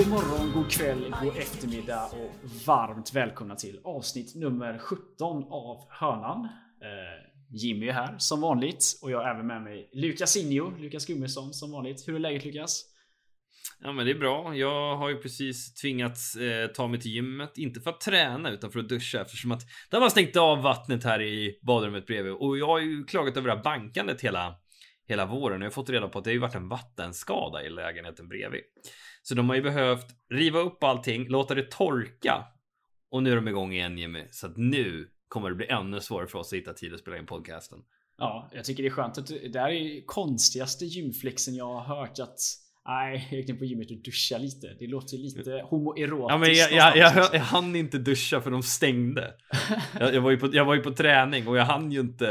God morgon, god kväll, god eftermiddag och varmt välkomna till avsnitt nummer 17 av Hörnan. Eh, Jimmy är här som vanligt och jag har även med mig Lukas Injo, Lukas Gummesson som vanligt. Hur är läget Lukas? Ja men det är bra. Jag har ju precis tvingats eh, ta mig till gymmet. Inte för att träna utan för att duscha eftersom att de har stängt av vattnet här i badrummet bredvid. Och jag har ju klagat över det här bankandet hela, hela våren. Och jag har fått reda på att det har ju varit en vattenskada i lägenheten bredvid. Så de har ju behövt riva upp allting, låta det torka. Och nu är de igång igen Jimmy. Så att nu kommer det bli ännu svårare för oss att hitta tid att spela in podcasten. Ja, jag tycker det är skönt att det här är konstigaste gymflexen jag har hört att Nej, jag gick ner på gymmet och duscha lite. Det låter lite homoerotiskt. Ja, men jag, jag, jag, jag, hann inte duscha för de stängde. jag, jag, var ju på, jag var ju på träning och jag hann ju inte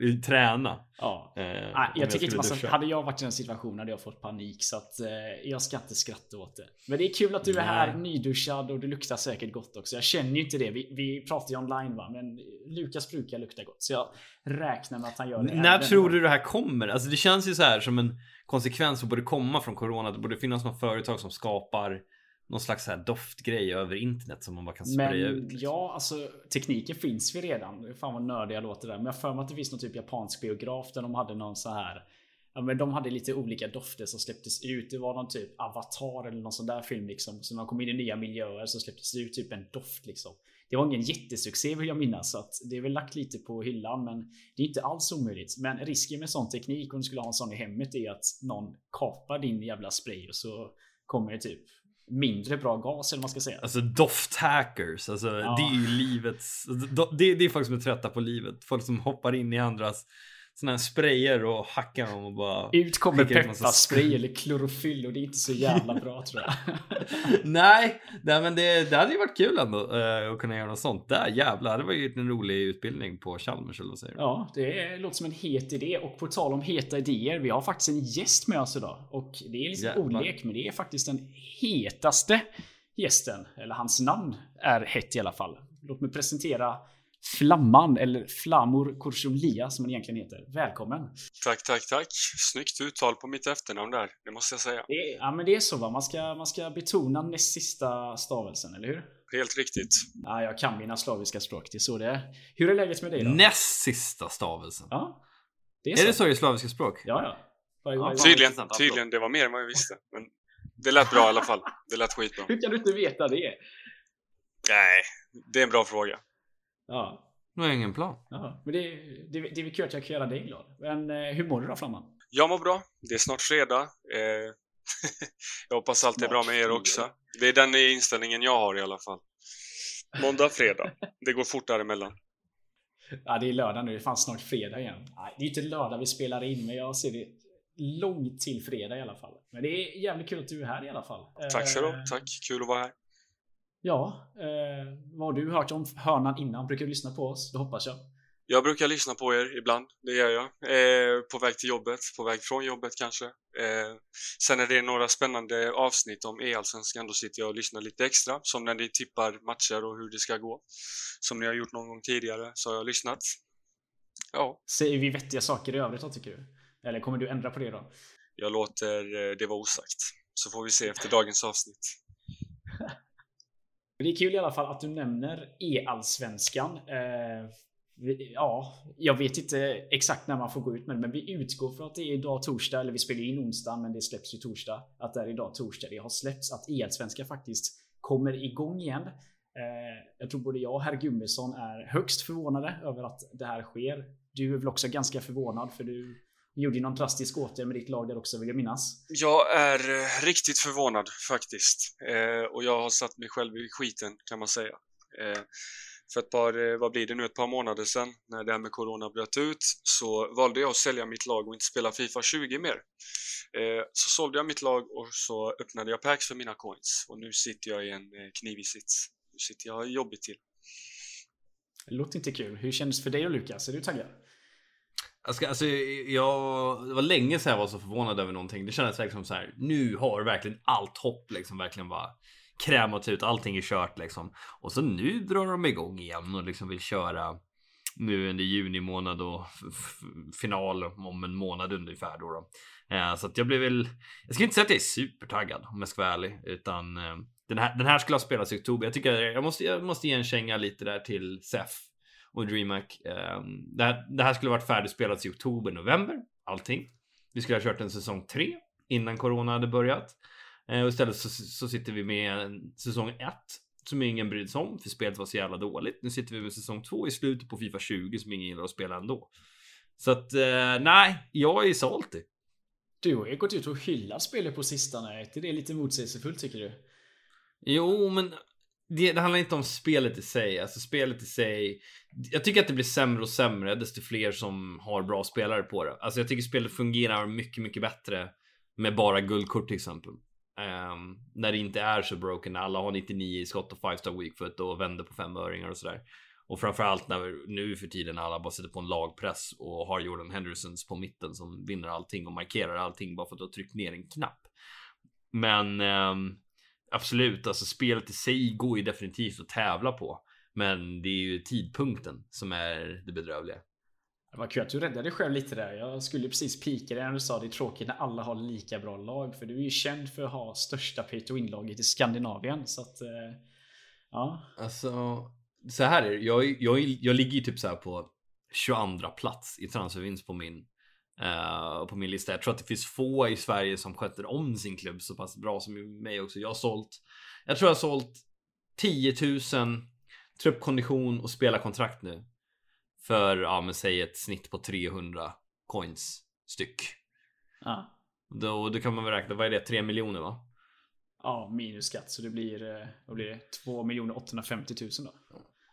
uh, träna. Ja. Eh, Nej, jag, jag tycker inte man hade jag varit i den situationen hade jag fått panik så att eh, jag ska inte skratta åt det. Men det är kul att du är här nyduschad och det luktar säkert gott också. Jag känner ju inte det. Vi, vi pratar ju online va, men Lukas brukar lukta gott så jag räknar med att han gör det. När tror du det här kommer? Alltså det känns ju så här som en konsekvens som borde komma från corona. Det borde finnas något företag som skapar någon slags här doftgrej över internet som man bara kan spraya ut. Liksom. Ja, alltså tekniken finns ju redan. Fan vad nördig jag låter där. Men jag för mig att det finns någon typ japansk biograf där de hade någon så här Ja men de hade lite olika dofter som släpptes ut. Det var någon typ avatar eller någon sån där film liksom. Så när de kom in i nya miljöer så släpptes det ut typ en doft liksom. Det var ingen jättesuccé vill jag minnas. Så att det är väl lagt lite på hyllan. Men det är inte alls omöjligt. Men risken med sån teknik om du skulle ha en sån i hemmet är att någon kapar din jävla spray och så kommer det typ mindre bra gas eller vad man ska säga. Alltså dofthackers, alltså ja. det är ju livets, det, det är folk som är trötta på livet. Folk som hoppar in i andras såna här sprayer och hackar dem och bara... Ut kommer pepparspray eller klorofyll och det är inte så jävla bra tror jag. nej, nej, men det, det hade ju varit kul ändå uh, att kunna göra något sånt. Där jävlar, det var ju en rolig utbildning på Chalmers eller vad säger du? Ja, det låter som en het idé och på tal om heta idéer. Vi har faktiskt en gäst med oss idag och det är lite jävlar. olek, men det är faktiskt den hetaste gästen. Eller hans namn är hett i alla fall. Låt mig presentera Flamman, eller Flamor Korsumlia som han egentligen heter. Välkommen! Tack, tack, tack! Snyggt uttal på mitt efternamn där, det måste jag säga. Det är, ja, men det är så va? Man ska, man ska betona näst sista stavelsen, eller hur? Helt riktigt. Ja, jag kan mina slaviska språk, det är så det är. Hur är läget med dig då? Näst sista stavelsen? Ja. Det är, är det så i slaviska språk? Ja, ja. ja tydligen, tydligen, det var mer än vad jag visste. Men det lät bra i alla fall. Det lät skitbra. Hur kan du inte veta det? Nej, det är en bra fråga. Ja. Nu har jag ingen plan. Ja, men det, det, det är väl kul att jag kan göra dig glad. Men eh, hur mår du då Flamman? Jag mår bra. Det är snart fredag. Eh, jag hoppas allt är bra med er också. Det är den inställningen jag har i alla fall. Måndag, fredag. Det går fort däremellan. Ja, det är lördag nu. Det är fan snart fredag igen. Det är inte lördag vi spelar in, men jag ser det långt till fredag i alla fall. Men det är jävligt kul att du är här i alla fall. Tack så du eh, Tack. Kul att vara här. Ja, eh, vad har du hört om hörnan innan? Brukar du lyssna på oss? Det hoppas jag. Jag brukar lyssna på er ibland, det gör jag. Eh, på väg till jobbet, på väg från jobbet kanske. Eh, sen när det är några spännande avsnitt om e-allsvenskan då sitter jag och lyssnar lite extra. Som när ni tippar matcher och hur det ska gå. Som ni har gjort någon gång tidigare så har jag lyssnat. Ja. Säger vi vettiga saker i övrigt då tycker du? Eller kommer du ändra på det då? Jag låter eh, det vara osagt. Så får vi se efter dagens avsnitt. Det är kul i alla fall att du nämner e-allsvenskan. Eh, ja, jag vet inte exakt när man får gå ut med det, men vi utgår från att det är idag torsdag, eller vi spelar in onsdag, men det släpps ju torsdag. Att det är idag torsdag det har släppts, att e-allsvenskan faktiskt kommer igång igen. Eh, jag tror både jag och herr Gummesson är högst förvånade över att det här sker. Du är väl också ganska förvånad för du gjorde ju någon drastisk åtgärd med ditt lag där också vill jag minnas. Jag är eh, riktigt förvånad faktiskt. Eh, och jag har satt mig själv i skiten kan man säga. Eh, för ett par, eh, vad blir det nu, ett par månader sedan när det här med Corona bröt ut så valde jag att sälja mitt lag och inte spela Fifa 20 mer. Eh, så sålde jag mitt lag och så öppnade jag packs för mina coins och nu sitter jag i en eh, knivig sits. Nu sitter jag jobbigt till. Det låter inte kul. Hur kändes det för dig och Lukas? Är du taggad? Jag ska, alltså, jag, det var länge sedan jag var så förvånad över någonting. Det kändes liksom som så här. Nu har verkligen allt hopp liksom verkligen bara krämat ut. Allting är kört liksom. Och så nu drar de igång igen och liksom vill köra nu under juni månad och final om en månad ungefär då. då. Eh, så att jag blev väl, jag ska inte säga att jag är supertaggad om jag ska vara ärlig, utan eh, den här, den här skulle ha spelats i oktober. Jag tycker jag måste, jag måste ge en känga lite där till Sef och DreamHack. Eh, det, här, det här skulle varit färdigspelat i oktober, november, allting. Vi skulle ha kört en säsong 3 innan corona hade börjat. Och istället så, så sitter vi med en säsong 1 som ingen brydde sig om för spelet var så jävla dåligt. Nu sitter vi med säsong 2 i slutet på Fifa 20 som ingen gillar att spela ändå. Så att eh, nej, jag är salty. Du har ju gått ut och hyllat spelet på sistone. Är det lite motsägelsefullt tycker du? Jo, men det, det, handlar inte om spelet i sig. Alltså spelet i sig. Jag tycker att det blir sämre och sämre desto fler som har bra spelare på det. Alltså jag tycker spelet fungerar mycket, mycket bättre med bara guldkort till exempel. Um, när det inte är så broken, alla har 99 i skott och 5 star weakfoot och vänder på femöringar och sådär. Och framförallt när nu för tiden alla bara sätter på en lagpress och har Jordan Hendersons på mitten som vinner allting och markerar allting bara för att du har tryckt ner en knapp. Men um, absolut, alltså spelet i sig går ju definitivt att tävla på. Men det är ju tidpunkten som är det bedrövliga. Det var kul att du räddade dig själv lite där. Jag skulle precis pika dig när du sa det är tråkigt när alla har lika bra lag. För du är ju känd för att ha största pay win-laget i Skandinavien. Så att, eh, ja. Alltså, så här är det. Jag, jag, jag ligger ju typ så här på 22 plats i transfervinst på min uh, på min lista. Jag tror att det finns få i Sverige som sköter om sin klubb så pass bra som mig också. Jag har sålt. Jag tror jag har sålt 10 000 truppkondition och spelarkontrakt nu. För, ja men säg ett snitt på 300 coins styck. Ja. Då, då kan man väl räkna, vad är det? 3 miljoner va? Ja, minus skatt. Så det blir, eh, vad blir det? 2 850 000 då.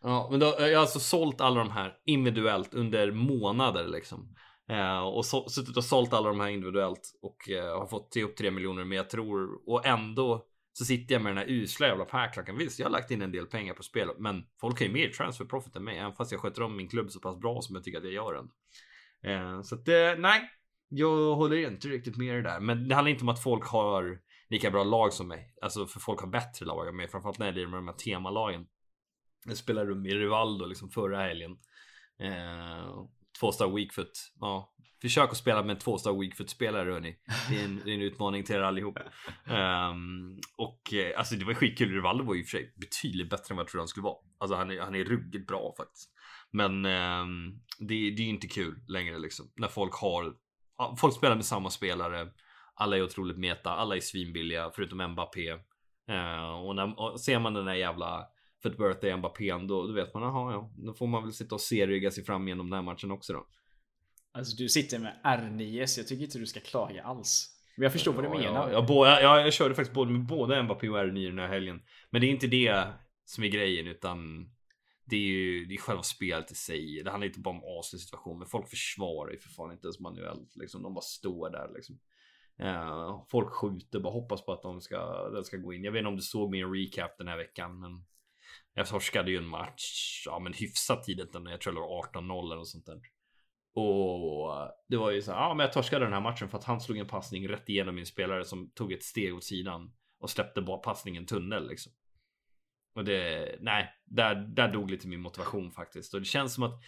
Ja, men då, jag har alltså sålt alla de här individuellt under månader liksom. Eh, och så, suttit och sålt alla de här individuellt och eh, har fått upp 3 miljoner. Men jag tror, och ändå så sitter jag med den här usla jävla packlacken. Visst, jag har lagt in en del pengar på spel, men folk har ju mer transfer profit än mig, även fast jag sköter om min klubb så pass bra som jag tycker att jag gör den. Eh, så att eh, nej, jag håller inte riktigt med det där. Men det handlar inte om att folk har lika bra lag som mig. Alltså för folk har bättre lag än mig, framförallt när det gäller de här temalagen. Jag spelade med Rivaldo liksom förra helgen. Eh, två star weakfoot. Ja, Försök att spela med två star Wigfoot-spelare hörni. Det är en, det är en utmaning till er allihop. Um, och eh, alltså det var skitkul. Rivaldo var ju för sig betydligt bättre än vad jag trodde han skulle vara. Alltså han är, han är ruggigt bra faktiskt. Men um, det, det är ju inte kul längre liksom. När folk har, folk spelar med samma spelare. Alla är otroligt meta, alla är svinbilliga förutom Mbappé. Uh, och, när, och ser man den där jävla för ett birthday Mbappé då, då vet man, jaha ja, då får man väl sitta och serrygga sig fram genom den här matchen också då. Alltså du sitter med R9 så jag tycker inte du ska klaga alls. Men jag förstår ja, vad du menar. Ja, jag, jag, jag körde faktiskt både med både Mbappé och R9 den här helgen. Men det är inte det som är grejen utan det är ju det är själva spelet i sig. Det handlar inte bara om aslig situation, men folk försvarar ju för fan inte ens manuellt. Liksom. De bara står där liksom. Uh, folk skjuter, bara hoppas på att de ska, de ska gå in. Jag vet inte om du såg min recap den här veckan, men jag torskade ju en match, ja men hyfsat tidigt, jag tror det var 18-0 eller något sånt där. Och det var ju så här, ja men jag torskade den här matchen för att han slog en passning rätt igenom min spelare som tog ett steg åt sidan och släppte bara passningen tunnel liksom. Och det, nej, där, där dog lite min motivation faktiskt. Och det känns som att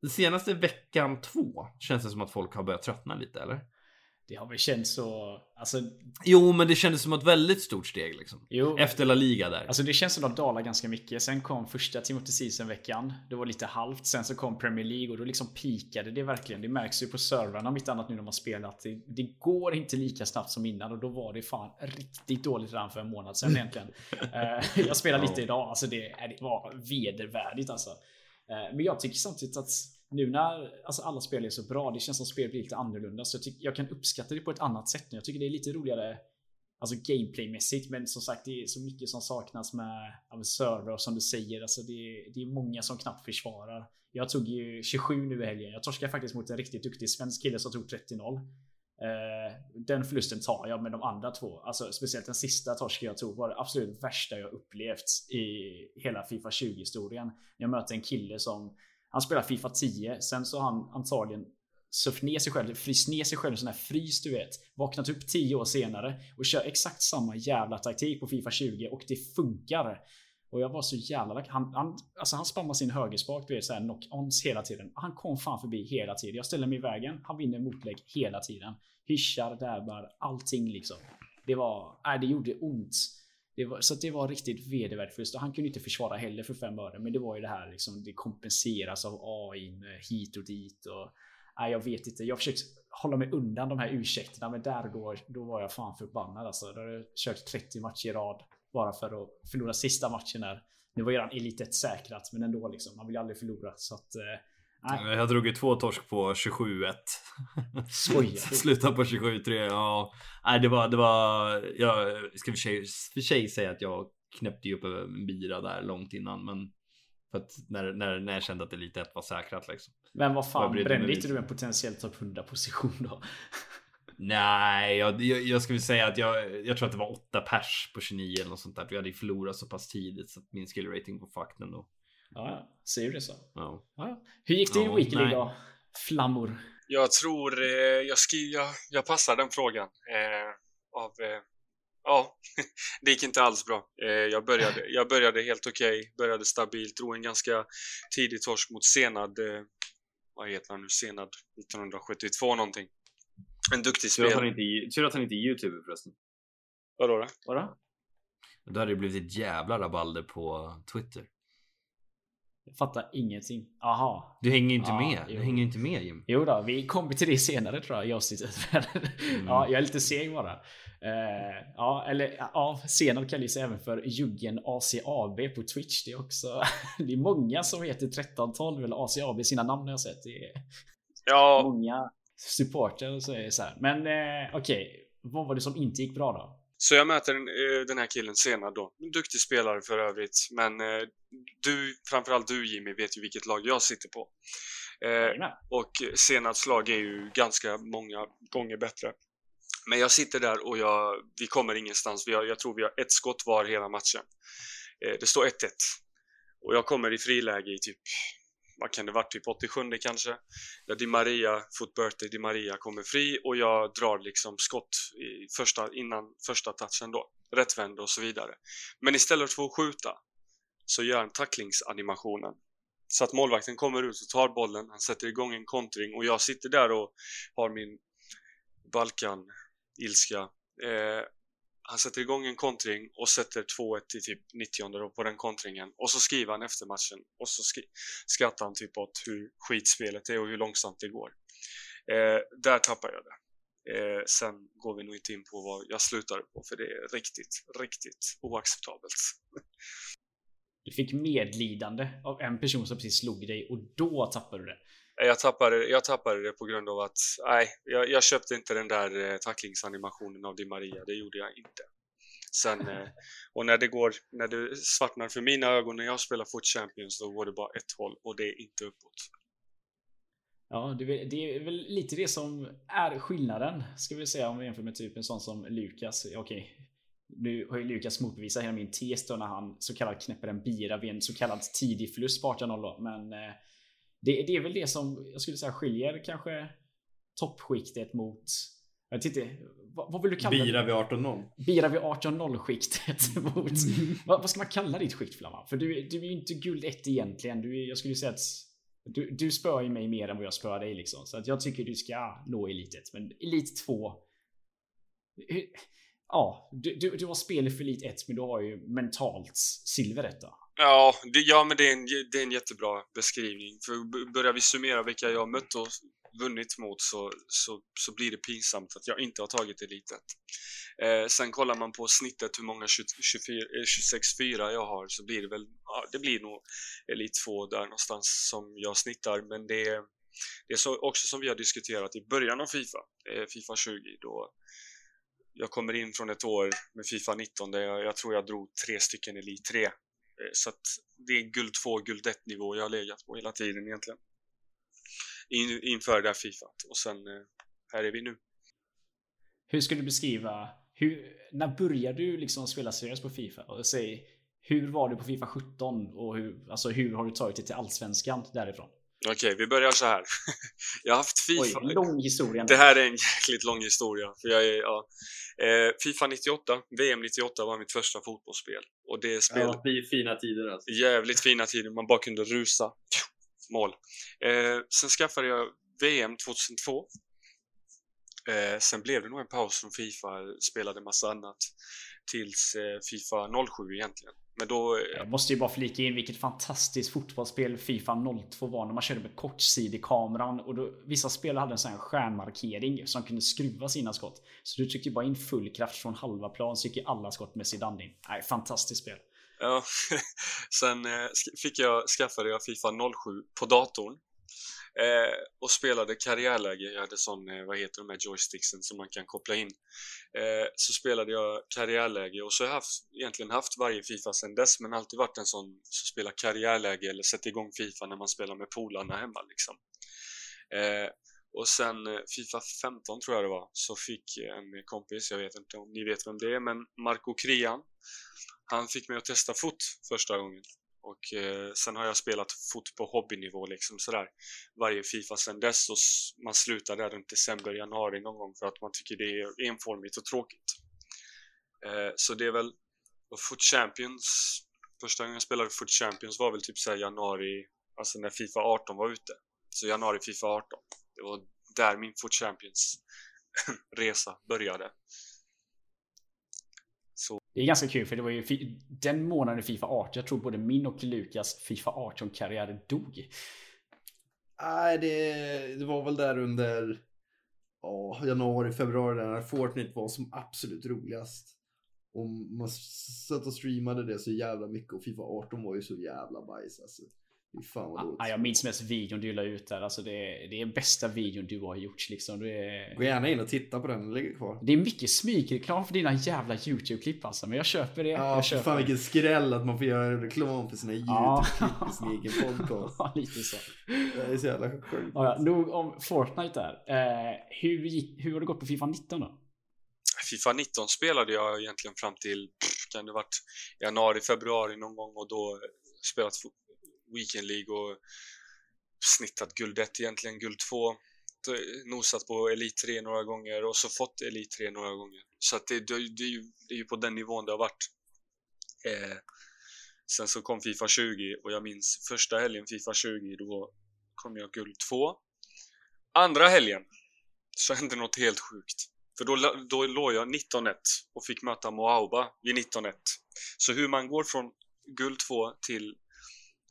den senaste veckan två känns det som att folk har börjat tröttna lite eller? Det har väl känts så... Alltså... Jo, men det kändes som ett väldigt stort steg liksom. Jo. Efter La Liga där. Alltså det känns som att de dalar ganska mycket. Sen kom första Timothy Season veckan. Det var lite halvt. Sen så kom Premier League och då liksom pikade det verkligen. Det märks ju på servrarna mitt annat nu när man spelat. Det, det går inte lika snabbt som innan och då var det fan riktigt dåligt redan för en månad sedan egentligen. Eh, jag spelar lite idag. Alltså det, det var vedervärdigt alltså. Eh, men jag tycker samtidigt att nu när alltså alla spel är så bra, det känns som spel blir lite annorlunda. Så jag, tycker, jag kan uppskatta det på ett annat sätt nu. Jag tycker det är lite roligare Alltså gameplaymässigt men som sagt det är så mycket som saknas med ja, server som du säger. Alltså det, är, det är många som knappt försvarar. Jag tog ju 27 nu i helgen. Jag torskade faktiskt mot en riktigt duktig svensk kille som tog 30-0. Eh, den förlusten tar jag med de andra två. Alltså speciellt den sista torsken jag tog var det absolut värsta jag upplevt i hela Fifa 20 historien. Jag mötte en kille som han spelar Fifa 10, sen så har han antagligen surfat ner sig själv, fryst ner sig själv en sån här frys du vet. Vaknat upp 10 år senare och kör exakt samma jävla taktik på Fifa 20 och det funkar. Och jag var så jävla lack. Han, han, alltså han spammar sin högerspak, du vet såhär knock-ons hela tiden. Han kom fan förbi hela tiden. Jag ställer mig i vägen. Han vinner motlägg hela tiden. Hyschar, dabbar, allting liksom. Det var, nej det gjorde ont. Det var, så det var riktigt vedervärdigt förlust och han kunde inte försvara heller för fem öre. Men det var ju det här liksom, det kompenseras av AI hit och dit och nej, jag vet inte. Jag försökte hålla mig undan de här ursäkterna, men där då, då var jag fan förbannad alltså. Då hade jag kört 30 matcher i rad bara för att förlora sista matchen där. Nu var ju redan Elit säkrat, men ändå liksom. Man vill ju aldrig förlora så att eh, Nej. Jag drog ju två torsk på 27-1. Skojar Sluta på 27-3. Ja, nej, det var, det var. Jag ska för sig, för sig säga att jag knäppte ju upp en bira där långt innan, men för att när, när, när jag kände att Elite 1 var säkrat liksom. Men vad fan, brände inte du en potentiell topp 100 position då? Nej, jag, jag, jag skulle säga att jag, jag tror att det var 8 pers på 29 eller något sånt där. Vi hade ju förlorat så pass tidigt så att min skill rating var fucked ändå. Ja, ser du det så? Ja. ja. Hur gick det i ja, Weekly då? Flammor? Jag tror eh, jag, skri, jag, jag passar den frågan. Eh, av, eh, ja, det gick inte alls bra. Eh, jag, började, jag började helt okej, okay, började stabilt, drog en ganska tidig torsk mot Senad. Eh, vad heter han nu? Senad 1972 någonting. En duktig spelare. Tur att han inte är youtuber förresten. Vadå då? Vadå? Då hade det blivit ett jävla rabalder på Twitter. Jag fattar ingenting. Aha. Du hänger inte ja, med. Du hänger inte med Jim. Jo då, vi kommer till det senare tror jag i avsnittet. mm. ja, jag är lite seg bara. Uh, ja, eller ja, senare kallas även för Juggen ACAB på Twitch. Det är också. det är många som heter 1312 eller ACAB sina namn har jag sett. Det är ja. många supportrar och så är det så här. Men uh, okej, okay. vad var det som inte gick bra då? Så jag möter den, eh, den här killen senare då. En duktig spelare för övrigt. Men eh, du, framförallt du Jimmy, vet ju vilket lag jag sitter på. Eh, och Senads lag är ju ganska många gånger bättre. Men jag sitter där och jag, vi kommer ingenstans. Vi har, jag tror vi har ett skott var hela matchen. det står 1-1. Och jag kommer i friläge i typ vad kan det vara, typ 87 kanske. Där Di Maria, Footbirthday Di Maria kommer fri och jag drar liksom skott i första, innan första touchen då. Rättvänd och så vidare. Men istället för att skjuta så gör han tacklingsanimationen. Så att målvakten kommer ut och tar bollen, han sätter igång en kontring och jag sitter där och har min Balkan-ilska. Eh, han sätter igång en kontring och sätter 2-1 i typ 90 på den kontringen och så skriver han efter matchen och så skrattar han typ åt hur skitspelet är och hur långsamt det går. Eh, där tappar jag det. Eh, sen går vi nog inte in på vad jag slutade på för det är riktigt, riktigt oacceptabelt. Du fick medlidande av en person som precis slog dig och då tappade du det. Jag tappade, jag tappade det på grund av att nej, jag, jag köpte inte den där eh, tacklingsanimationen av Di Maria. Det gjorde jag inte. Sen, eh, och när det går, när det svartnar för mina ögon när jag spelar Foot Champions då går det bara ett håll och det är inte uppåt. Ja, det är väl lite det som är skillnaden ska vi säga om vi jämför med typ en sån som Lukas. Okej, nu har ju Lukas motbevisat hela min tes då när han så kallat knäpper en bira vid en så kallad tidig förlust på 18-0 men eh, det, det, är väl det som jag skulle säga skiljer kanske toppskiktet mot jag vet inte, vad, vad vill du kalla Bira vid 18-0? Bira vid 18-0 skiktet mot... vad, vad, ska man kalla ditt skikt Flamman? För du, du är ju inte guld 1 egentligen. Du, jag skulle säga att du, du spör ju mig mer än vad jag spör dig liksom. Så att jag tycker du ska nå Elit 1. Men Elit 2... Ja, du, du, du har spel för Elit 1 men du har ju mentalt silver 1 då. Ja, det, ja men det är, en, det är en jättebra beskrivning. För börjar vi summera vilka jag har mött och vunnit mot så, så, så blir det pinsamt att jag inte har tagit elitet. Eh, sen kollar man på snittet hur många 26-4 eh, jag har så blir det väl, ja, det blir nog elit 2 där någonstans som jag snittar. Men det är, det är så, också som vi har diskuterat i början av Fifa, eh, Fifa 20 då jag kommer in från ett år med Fifa 19 där jag, jag tror jag drog tre stycken Elit 3 så att det är guld 2, guld 1 nivå jag har legat på hela tiden egentligen. In, inför det här Fifa. Och sen eh, här är vi nu. Hur skulle du beskriva, hur, när började du liksom spela seriöst på Fifa? Och säg, hur var du på Fifa 17 och hur, alltså hur har du tagit dig till Allsvenskan därifrån? Okej, okay, vi börjar så här. jag har haft Fifa... Oj, lång historia. Det här är en jäkligt lång historia. För jag är, ja. eh, Fifa 98, VM 98 var mitt första fotbollsspel. Och det spelet... Ja, fina tider alltså. Jävligt fina tider, man bara kunde rusa. Mål. Eh, sen skaffade jag VM 2002. Eh, sen blev det nog en paus från Fifa, spelade massa annat. Tills eh, Fifa 07 egentligen. Men då... Eh, jag måste ju bara flika in vilket fantastiskt fotbollsspel Fifa 02 var när man körde med kortsidig kameran och då, vissa spelare hade en sån här stjärnmarkering som kunde skruva sina skott. Så du tryckte bara in full kraft från halva plan så gick alla skott med Zidane in. Nej, fantastiskt spel. Ja, sen eh, fick jag, skaffade jag Fifa 07 på datorn Eh, och spelade karriärläge, jag hade sån, eh, vad heter de här joysticksen som man kan koppla in. Eh, så spelade jag karriärläge och så har jag haft, egentligen haft varje Fifa sedan dess men alltid varit en sån som spelar karriärläge eller sätter igång Fifa när man spelar med polarna hemma liksom. Eh, och sen eh, Fifa 15 tror jag det var, så fick en kompis, jag vet inte om ni vet vem det är, men Marco Krian han fick mig att testa fot första gången och eh, sen har jag spelat fot på hobbynivå liksom sådär varje Fifa sen dess och man slutar där runt december, januari någon gång för att man tycker det är enformigt och tråkigt. Eh, så det är väl Foot Champions Första gången jag spelade Foot Champions var väl typ såhär januari, alltså när Fifa 18 var ute. Så januari Fifa 18. Det var där min Foot Champions resa började. Det är ganska kul för det var ju den månaden Fifa 18 jag tror både min och Lukas Fifa 18 karriär dog. Nej, det, det var väl där under ja, januari, februari när Fortnite var som absolut roligast. Och man satt och streamade det så jävla mycket och Fifa 18 var ju så jävla bajs alltså. Fan vad dåligt. jag minns mest videon du la ut där. Alltså det, är, det är bästa videon du har gjort liksom. Det är... Gå gärna in och titta på den, den ligger kvar. Det är mycket smygreklam för dina jävla YouTube-klipp alltså. Men jag köper det. Ja, jag köper fan vilken skräll att man får göra reklam för sina YouTube-klipp i sin egen podcast. ja, lite så. Det är så jävla sjukt. Ja, nog om Fortnite där. Eh, hur, gick, hur har det gått på Fifa 19 då? Fifa 19 spelade jag egentligen fram till, kan det varit januari, februari någon gång och då spelat Weekend League och snittat guld 1 egentligen, guld 2 nosat på Elite 3 några gånger och så fått Elite 3 några gånger. Så att det, det, det, är, ju, det är ju på den nivån det har varit. Eh, sen så kom Fifa 20 och jag minns första helgen Fifa 20 då kom jag guld 2. Andra helgen så hände något helt sjukt. För då, då låg jag 19-1 och fick möta Moauba vid 19-1. Så hur man går från guld 2 till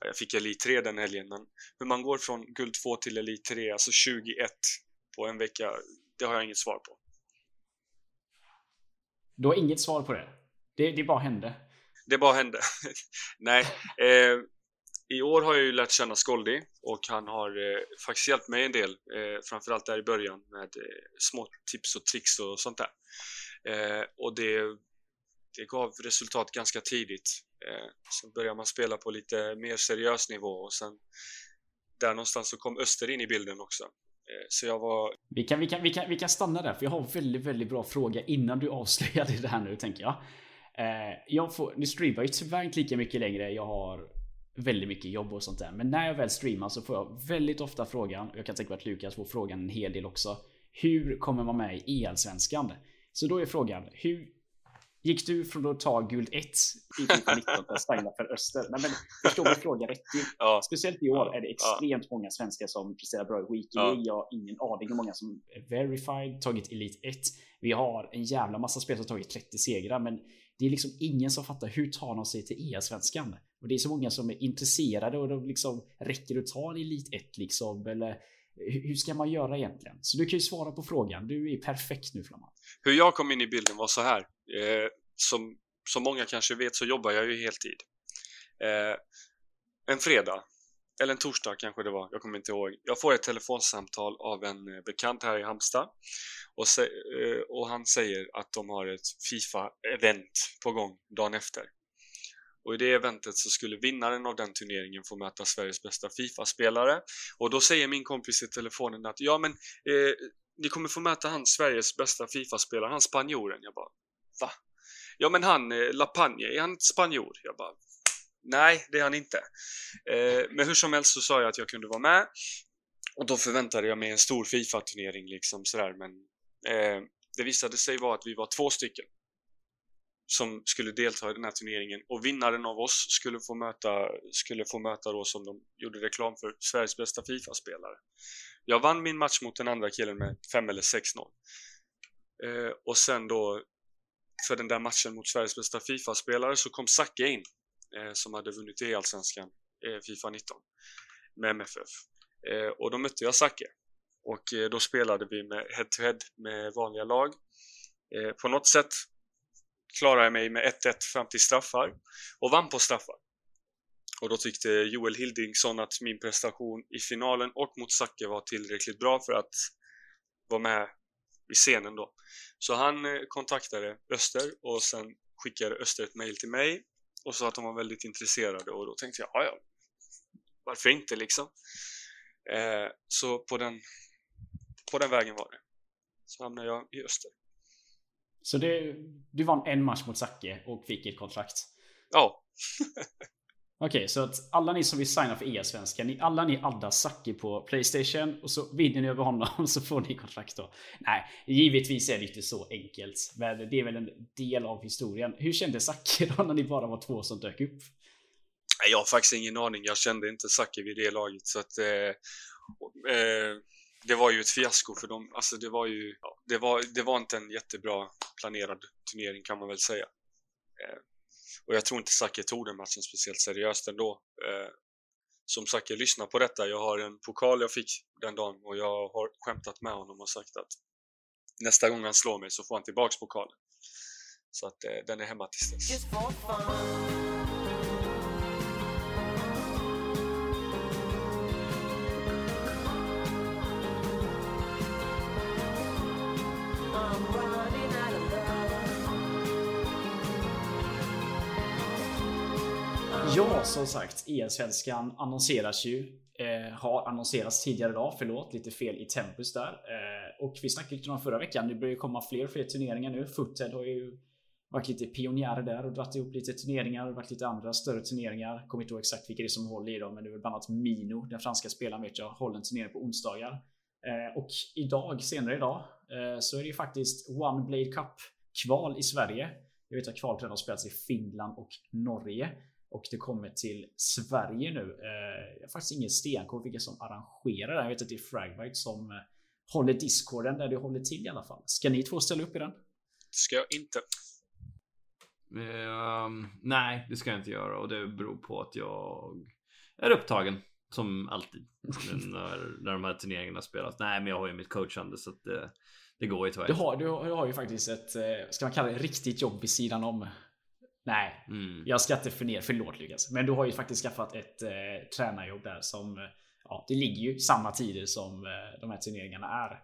jag fick Elit 3 den helgen, men hur man går från guld 2 till Elit 3, alltså 21 på en vecka, det har jag inget svar på. Du har inget svar på det? Det, det bara hände? Det bara hände. Nej. Eh, I år har jag ju lärt känna Skoldi och han har eh, faktiskt hjälpt mig en del, eh, framförallt där i början med eh, små tips och tricks och sånt där. Eh, och det, det gav resultat ganska tidigt. Eh, sen började man spela på lite mer seriös nivå och sen där någonstans så kom Öster in i bilden också. Eh, så jag var... Vi kan, vi, kan, vi, kan, vi kan stanna där, för jag har en väldigt, väldigt bra fråga innan du avslöjar det här nu, tänker jag. Eh, jag får, nu streamar ju tyvärr inte lika mycket längre. Jag har väldigt mycket jobb och sånt där. Men när jag väl streamar så får jag väldigt ofta frågan, och jag kan tänka mig att Lukas får frågan en hel del också. Hur kommer man med i EL-svenskan? Så då är frågan, hur Gick du från att ta guld 1 i 19 till att stanna för Öster? Nej, men förstår du frågan rätt? Ja. Speciellt i år är det extremt många svenskar som presterar bra i Weekly. Ja. Jag har ingen aning hur många som är verified, tagit Elite 1. Vi har en jävla massa spel som tagit 30 segrar, men det är liksom ingen som fattar hur tar de sig till EA-svenskan? Och det är så många som är intresserade och de liksom räcker att ta en Elite 1 liksom? Eller hur ska man göra egentligen? Så du kan ju svara på frågan. Du är perfekt nu Flamman. Hur jag kom in i bilden var så här. Eh, som, som många kanske vet så jobbar jag ju heltid. Eh, en fredag, eller en torsdag kanske det var, jag kommer inte ihåg. Jag får ett telefonsamtal av en eh, bekant här i Halmstad och, se, eh, och han säger att de har ett Fifa-event på gång dagen efter. Och i det eventet så skulle vinnaren av den turneringen få möta Sveriges bästa Fifa-spelare. Och då säger min kompis i telefonen att ja men eh, ni kommer få möta han Sveriges bästa Fifa-spelare, han spanjoren. Jag bara va? Ja men han eh, Lapagne, är han inte spanjor? Jag bara Nej, det är han inte. Eh, men hur som helst så sa jag att jag kunde vara med. Och då förväntade jag mig en stor Fifa-turnering liksom sådär men eh, det visade sig vara att vi var två stycken som skulle delta i den här turneringen och vinnaren av oss skulle få möta, skulle få möta då som de gjorde reklam för, Sveriges bästa Fifa-spelare. Jag vann min match mot den andra killen med 5 eller 6-0. Eh, och sen då för den där matchen mot Sveriges bästa Fifa-spelare så kom Zacke in eh, som hade vunnit E-allsvenskan, eh, Fifa 19 med MFF. Eh, och då mötte jag Zacke och eh, då spelade vi med head-to-head med vanliga lag. Eh, på något sätt klarade jag mig med 1-1 fram till straffar och vann på straffar. Och då tyckte Joel Hildingsson att min prestation i finalen och mot Zacke var tillräckligt bra för att vara med i scenen då. Så han eh, kontaktade Öster och sen skickade Öster ett mail till mig och sa att de var väldigt intresserade och då tänkte jag, ja ja, varför inte liksom? Eh, så på den, på den vägen var det. Så hamnade jag i Öster. Så det, du vann en match mot Zacke och fick ett kontrakt? Ja. Okej, okay, så att alla ni som vill signa för E-svenska, alla ni addar Zacke på Playstation och så vinner ni över honom så får ni kontrakt då. Nej, givetvis är det inte så enkelt. Men det är väl en del av historien. Hur kände Zacke då när ni bara var två som dök upp? Jag har faktiskt ingen aning. Jag kände inte Zacke vid det laget så att eh, eh, det var ju ett fiasko för dem. Alltså det var ju, ja, det var, det var inte en jättebra planerad turnering kan man väl säga. Eh, och jag tror inte Zacke tog den matchen speciellt seriöst ändå. Eh, som Zacke, lyssna på detta. Jag har en pokal jag fick den dagen och jag har skämtat med honom och sagt att nästa gång han slår mig så får han tillbaks pokalen. Så att eh, den är hemma tills dess. Ja, som sagt, EM-svenskan annonseras ju. Eh, har annonserats tidigare idag, förlåt, lite fel i tempus där. Eh, och vi snackade lite om förra veckan, det börjar ju komma fler och fler turneringar nu. Footed har ju varit lite pionjärer där och dragit ihop lite turneringar. varit lite andra större turneringar. Kommer inte ihåg exakt vilka det är som håller i dem, men det är väl bland annat Mino, den franska spelaren vet jag, håller en turnering på onsdagar. Eh, och idag, senare idag, eh, så är det ju faktiskt One Blade Cup kval i Sverige. Jag vet att kvalet redan har spelats i Finland och Norge. Och det kommer till Sverige nu. Eh, jag har faktiskt ingen stenkoll vilka som arrangerar det. Jag vet att det är Fragbite som eh, håller discorden där det håller till i alla fall. Ska ni två ställa upp i den? Ska jag inte. Um, nej, det ska jag inte göra och det beror på att jag är upptagen. Som alltid. när, när de här turneringarna spelas. Nej, men jag har ju mitt coachande så att det, det går ju tyvärr. Du har, du, har, du har ju faktiskt ett, eh, ska man kalla det, riktigt jobb vid sidan om. Nej, mm. jag ska inte förner, förlåt Lukas. Men du har ju faktiskt skaffat ett eh, tränarjobb där som, eh, ja, det ligger ju samma tider som eh, de här turneringarna är.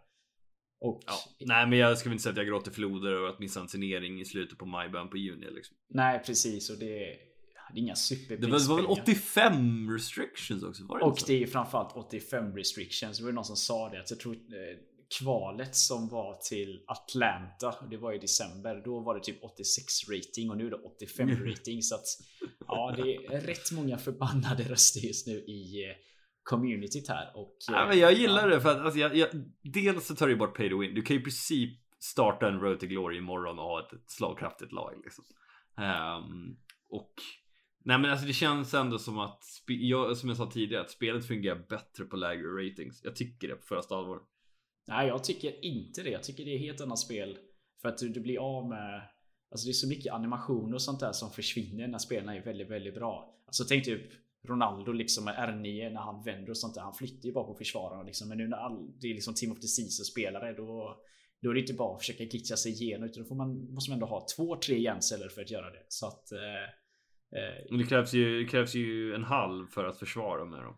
Och, ja. Nej, men jag väl inte säga att jag gråter floder över att missa en turnering i slutet på maj, början på juni liksom. Nej, precis och det, det är inga superprispengar. Det var, väl 85 restrictions också? Var det och det är framförallt 85 restrictions. Det var någon som sa det. Att jag tror eh, kvalet som var till Atlanta, det var i december, då var det typ 86 rating och nu är det 85 mm. rating. Så att ja, det är rätt många förbannade röster just nu i eh, communityt här. Och, ja, men jag gillar det för att alltså, jag, jag, dels så tar det bort pay to win. Du kan ju i princip starta en Road to Glory imorgon och ha ett slagkraftigt lag. Liksom. Um, och Nej men alltså det känns ändå som att, jag, som jag sa tidigare, att spelet fungerar bättre på lägre ratings. Jag tycker det på första allvar. Nej, jag tycker inte det. Jag tycker det är helt annat spel. För att du, du blir av med... Alltså det är så mycket animationer och sånt där som försvinner när spelarna är väldigt, väldigt bra. Alltså tänk typ Ronaldo liksom med R9 när han vänder och sånt där. Han flyttar ju bara på försvararna liksom. Men nu när all, det är liksom Team of the Season spelare då då är det inte bara att försöka glitcha sig igenom utan då får man, måste man ändå ha två, tre hjärnceller för att göra det. Så att... Eh, eh, det krävs ju, det krävs ju en halv för att försvara med dem.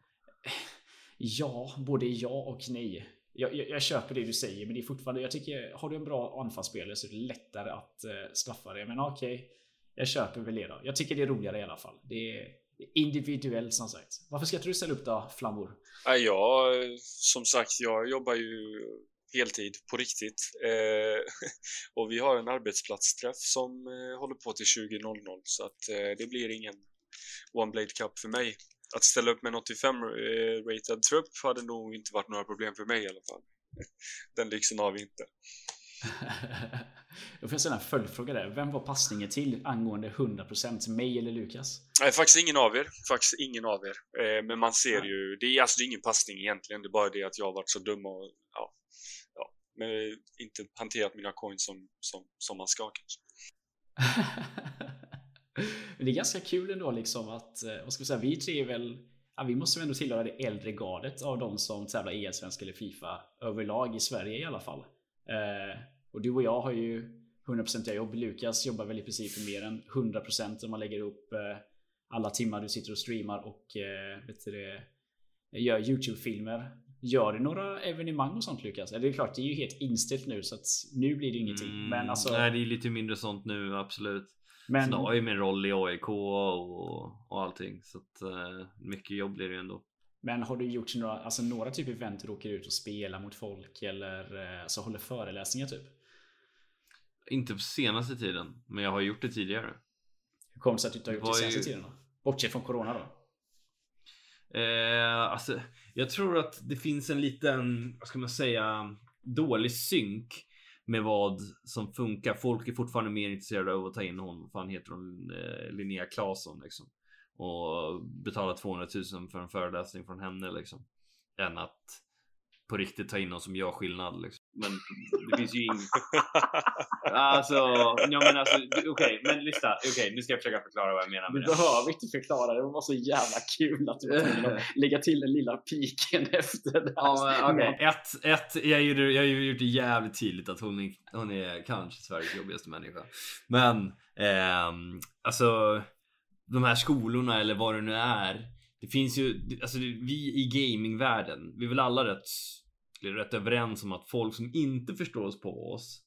Ja, både ja och nej jag, jag, jag, köper det du säger, men det är fortfarande, jag tycker, har du en bra anfallsspelare så är det lättare att eh, straffa det. Men okej, okay, jag köper väl det då. Jag tycker det är roligare i alla fall. Det är individuellt som sagt. Varför ska inte du ställa upp då, Flammor? Ja, som sagt, jag jobbar ju heltid på riktigt. Eh, och vi har en arbetsplatsträff som eh, håller på till 20.00 så att eh, det blir ingen One Blade Cup för mig att ställa upp med en 85-rated trupp hade nog inte varit några problem för mig i alla fall. Den lyxen har vi inte. Då får jag ställa en följdfråga där. Vem var passningen till angående 100% mig eller Lukas? Nej, faktiskt ingen av er. Faktiskt ingen av er. Eh, men man ser ju, det är alltså det är ingen passning egentligen. Det är bara det att jag har varit så dum och ja, ja men inte hanterat mina coins som, som, som man ska kanske. Men det är ganska kul ändå liksom att, eh, vad ska vi säga, vi tre är väl Ja, vi måste väl ändå tillhöra det äldre gardet av de som tävlar i Allsvenskan eller Fifa överlag i Sverige i alla fall. Eh, och du och jag har ju 100% jobb. Lukas jobbar väl i princip för mer än 100% om man lägger upp eh, alla timmar du sitter och streamar och eh, vet du gör YouTube-filmer. Gör du några evenemang och sånt Lukas? Det är klart, det är ju helt inställt nu så att nu blir det ingenting. Mm, men alltså, Nej, det är lite mindre sånt nu, absolut. Men, Sen har jag ju min roll i AIK och, och allting. Så att eh, mycket jobb blir det ju ändå. men har du gjort några, alltså några typ event där du åker ut och spelar mot folk eller alltså håller föreläsningar typ? Inte på senaste tiden, men jag har gjort det tidigare. Hur kommer det sig att du inte har gjort det senaste ju- tiden då? Bortsett från Corona då? Eh, alltså, jag tror att det finns en liten, vad ska man säga, dålig synk med vad som funkar. Folk är fortfarande mer intresserade av att ta in hon, vad fan heter hon, eh, Linnea Claesson liksom. Och betala 200 000 för en föreläsning från henne liksom. Än att på riktigt ta in någon som gör skillnad liksom. Men det finns ju ingen... Alltså, ja men alltså, okej, men lyssna. Okej, nu ska jag försöka förklara vad jag menar Du med det. behöver inte förklara, det var så jävla kul att du var lägga till den lilla piken efter det. Ja, men, okej. Ett, ett, jag, gjorde, jag har ju gjort det jävligt tydligt att hon är, hon är kanske Sveriges jobbigaste människa. Men, ehm, alltså de här skolorna eller vad det nu är. Det finns ju, alltså vi i gamingvärlden, vi är väl alla rätt, eller rätt överens om att folk som inte förstår oss på oss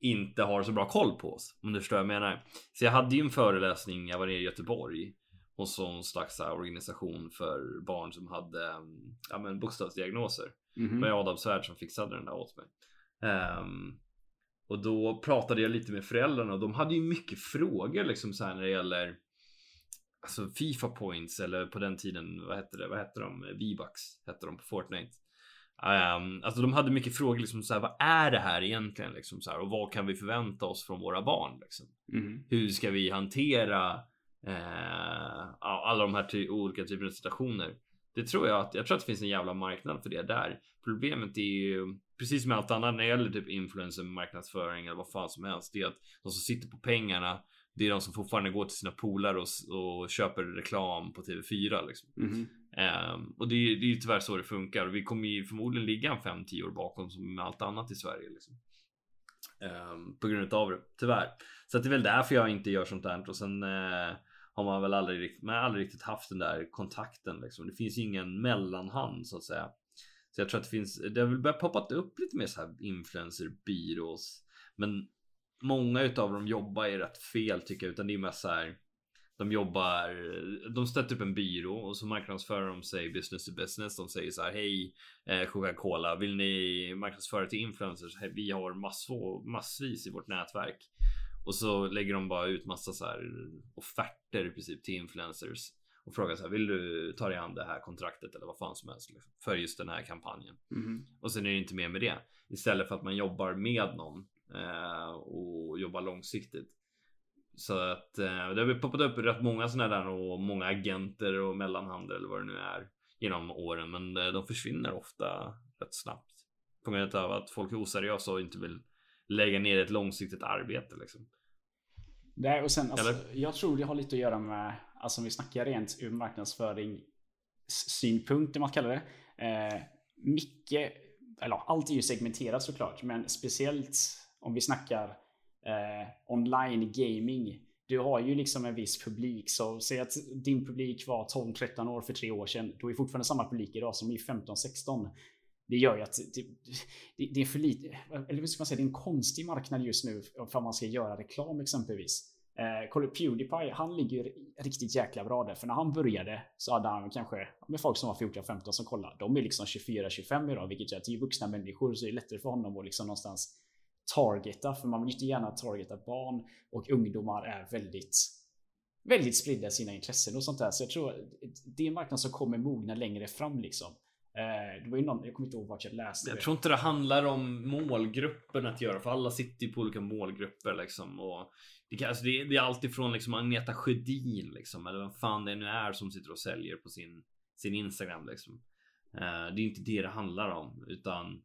inte har så bra koll på oss. Om du förstår vad jag menar. Så jag hade ju en föreläsning, jag var nere i Göteborg hos någon slags organisation för barn som hade mm, ja, men bokstavsdiagnoser. Mhm. Det var Adam Svärd som fixade den där åt mig. Ehm, och då pratade jag lite med föräldrarna och de hade ju mycket frågor liksom så här när det gäller Alltså Fifa points eller på den tiden, vad hette det? Vad hette de? V-bucks hette de på Fortnite. Ehm, alltså de hade mycket frågor liksom så här, vad är det här egentligen liksom så här och vad kan vi förvänta oss från våra barn liksom? Mhm. hur ska vi hantera eh, alla de här ty olika typerna av situationer? Det tror jag att jag tror att det finns en jävla marknad för det där. Problemet är ju precis som allt annat när det gäller typ influencer marknadsföring eller vad fan som helst. Det är att de som sitter på pengarna. Det är de som fortfarande går till sina polare och, och köper reklam på TV4 liksom. Mhm. Um, och det, är- det är ju tyvärr så det funkar och vi kommer ju förmodligen ligga en 5-10 år bakom som med allt annat i Sverige. Liksom. Um, på grund av det, tyvärr. Så att det är väl därför jag inte gör sånt där och sen uh, har man väl aldrig, man har aldrig riktigt haft den där kontakten liksom. Det finns ju ingen mellanhand så att säga. Så jag tror att det finns, det har väl börjat poppat upp lite mer så här influencer-byrås. Men många utav dem jobbar ju rätt fel tycker jag, utan det är mest så här. De jobbar, de sätter upp en byrå och så marknadsför de sig business to business. De säger så här, hej eh, Coca-Cola, vill ni marknadsföra till influencers? Vi har massor, massvis i vårt nätverk. Och så lägger de bara ut massa så här offerter i princip till influencers. Och frågar så här, vill du ta dig an det här kontraktet eller vad fan som helst liksom, för just den här kampanjen. Mhm. Och sen är det inte mer med det. Istället för att man jobbar med någon eh, och jobbar långsiktigt. Så att eh, det har poppat upp rätt många sådana där och många agenter och mellanhänder eller vad det nu är genom åren. Men eh, de försvinner ofta rätt snabbt. På grund av att folk är oseriösa och inte vill lägga ner ett långsiktigt arbete liksom. Nej, och sen, alltså, jag tror det har lite att göra med, alltså om vi snackar rent ur marknadsföring synpunkt, om man kallar det. Eh, mycket, eller allt är ju segmenterat såklart, men speciellt om vi snackar eh, online gaming. Du har ju liksom en viss publik, så säg att din publik var 12-13 år för tre år sedan. Då är fortfarande samma publik idag som är 15-16. Det gör ju att det, det, det är för lite, eller vad ska man säga, det är en konstig marknad just nu för man ska göra reklam exempelvis. Eh, kolla Pewdiepie, han ligger riktigt jäkla bra där. För när han började så hade han kanske med folk som var 14-15 som kollade. De är liksom 24-25 idag, vilket gör att det är vuxna människor så det är lättare för honom att liksom någonstans targeta. För man vill inte gärna targeta barn och ungdomar är väldigt väldigt spridda i sina intressen och sånt där. Så jag tror det är en marknad som kommer mogna längre fram liksom. Eh, det var ju någon, jag kommer inte ihåg vart jag läste Jag tror inte det handlar om målgruppen att göra, för alla sitter ju på olika målgrupper liksom. Och det, kan, alltså det, det är alltifrån liksom Agneta Sjödin liksom, eller vem fan det nu är som sitter och säljer på sin, sin Instagram liksom. Eh, det är inte det det handlar om, utan